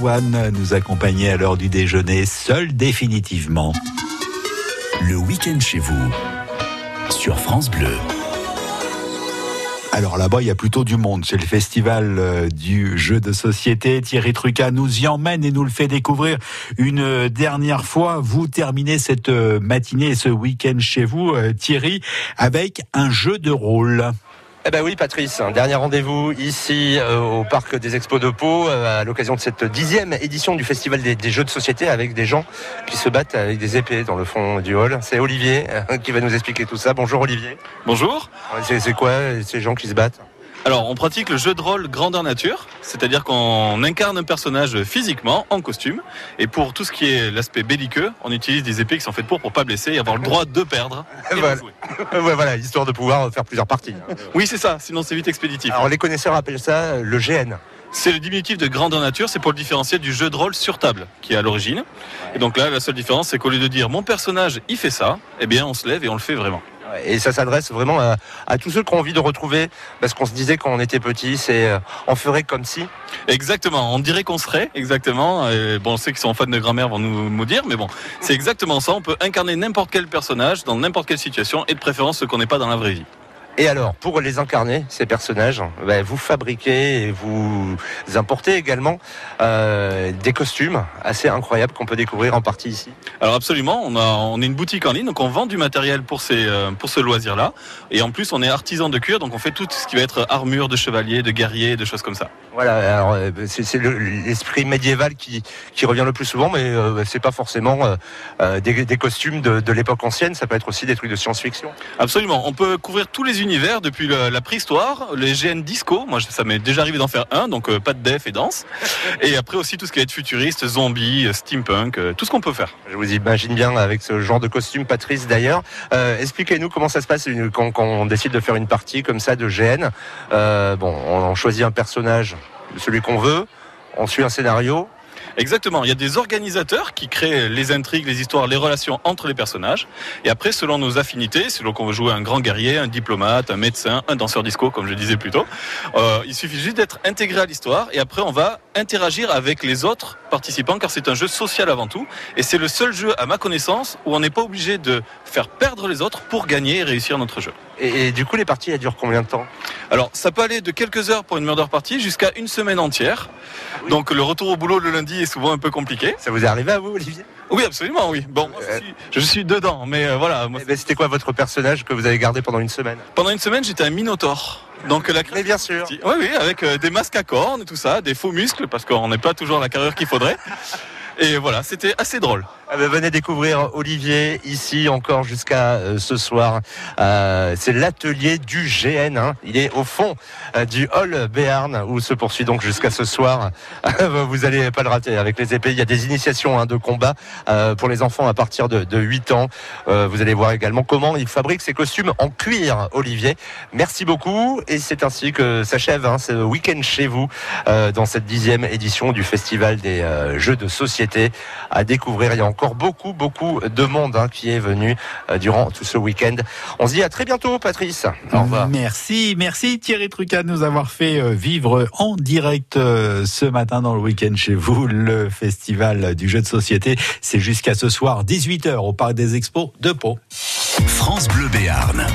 Nous accompagnait à l'heure du déjeuner, seul définitivement. Le week-end chez vous. Sur France Bleu. Alors là-bas, il y a plutôt du monde. C'est le festival euh, du jeu de société. Thierry Truca nous y emmène et nous le fait découvrir une dernière fois. Vous terminez cette euh, matinée ce week-end chez vous, euh, Thierry, avec un jeu de rôle. Eh ben oui, Patrice, un dernier rendez-vous ici euh, au parc des Expos de Pau euh, à l'occasion de cette dixième édition du Festival des, des Jeux de Société avec des gens qui se battent avec des épées dans le fond du hall. C'est Olivier euh, qui va nous expliquer tout ça. Bonjour Olivier. Bonjour. C'est quoi ces gens qui se battent? Alors, on pratique le jeu de rôle grandeur nature, c'est-à-dire qu'on incarne un personnage physiquement, en costume, et pour tout ce qui est l'aspect belliqueux, on utilise des épées qui sont faites pour pour pas blesser et avoir le droit de perdre. et voilà. *laughs* Ouais, voilà, histoire de pouvoir faire plusieurs parties. Oui, c'est ça, sinon c'est vite expéditif. Alors les connaisseurs appellent ça le GN. C'est le diminutif de grandeur nature, c'est pour le différencier du jeu de rôle sur table qui est à l'origine. Et donc là, la seule différence, c'est qu'au lieu de dire mon personnage, il fait ça, eh bien, on se lève et on le fait vraiment. Et ça s'adresse vraiment à, tous ceux qui ont envie de retrouver, parce qu'on se disait quand on était petit, c'est euh, on ferait comme si. Exactement, on dirait qu'on serait, exactement. Et bon, on sait qu'ils sont fans de grammaire vont nous, nous dire, mais bon, c'est exactement ça. On peut incarner n'importe quel personnage dans n'importe quelle situation et de préférence ce qu'on n'est pas dans la vraie vie. Et alors, pour les incarner, ces personnages, ben, vous fabriquez et vous importez également euh, des costumes assez incroyables qu'on peut découvrir en partie ici. Alors absolument, on a on est une boutique en ligne, donc on vend du matériel pour ces euh, pour ce loisir-là, et en plus on est artisan de cuir, donc on fait tout ce qui va être armure de chevalier, de guerrier, de choses comme ça. Voilà, alors euh, c'est c'est le- l'esprit médiéval qui, qui revient le plus souvent, mais euh, c'est pas forcément des, des costumes de, de l'époque ancienne, ça peut être aussi des trucs de science-fiction. Absolument, on peut couvrir tous les univers depuis le- la préhistoire, les GN disco, moi ça m'est déjà arrivé d'en faire un, donc euh, pas de def et danse, et après aussi tout ce qui va être futuriste, zombie, euh, steampunk, euh, tout ce qu'on peut faire. Je vous imagine bien avec ce genre de costume, Patrice d'ailleurs. Expliquez-nous comment ça se passe quand, quand on décide de faire une partie comme ça de GN. Bon, on, on choisit un personnage, celui qu'on veut, on suit un scénario. Exactement, il y a des organisateurs qui créent les intrigues, les histoires, les relations entre les personnages. Et après, selon nos affinités, selon qu'on veut jouer un grand guerrier, un diplomate, un médecin, un danseur disco, comme je disais plus tôt, euh, il suffit juste d'être intégré à l'histoire. Et après, on va interagir avec les autres participants, car c'est un jeu social avant tout. Et c'est le seul jeu, à ma connaissance, où on n'est pas obligé de faire perdre les autres pour gagner et réussir notre jeu. Et, et du coup, les parties, elles durent combien de temps? Alors, ça peut aller de quelques heures pour une murder party jusqu'à une semaine entière. Donc, le retour au boulot le lundi est souvent un peu compliqué. Ça vous est arrivé à vous, Olivier? Oui, absolument, oui. Bon, moi, je, suis, je suis dedans, mais euh, voilà. moi, Eh ben, C'était quoi votre personnage que vous avez gardé pendant une semaine? Pendant une semaine, j'étais un minotaure. Donc la Mais bien sûr. Oui, oui, avec euh, des masques à cornes et tout ça, des faux muscles, parce qu'on n'est pas toujours la carrure qu'il faudrait. Et voilà, c'était assez drôle. Ah ben, venez découvrir Olivier ici encore jusqu'à euh, ce soir. Euh, c'est l'atelier du GN. hein. Il est au fond euh, du hall Béarn où se poursuit donc jusqu'à ce soir. *laughs* Vous allez pas le rater avec les épées. Il y a des initiations hein, de combat pour les enfants à partir de, de 8 ans. Vous allez voir également comment il fabrique ses costumes en cuir. Olivier, merci beaucoup. Et c'est ainsi que s'achève hein, ce week-end chez vous dans cette dixième édition du Festival des Jeux de Société à découvrir. Il y a encore beaucoup, beaucoup de monde hein, qui est venu euh, durant tout ce week-end. On se dit à très bientôt, Patrice. Au revoir. Merci, merci Thierry Trucat de nous avoir fait euh, vivre en direct euh, ce matin dans le week-end chez vous le festival du jeu de société. C'est jusqu'à ce soir 18h au Parc des Expos de Pau. France Bleu Béarn.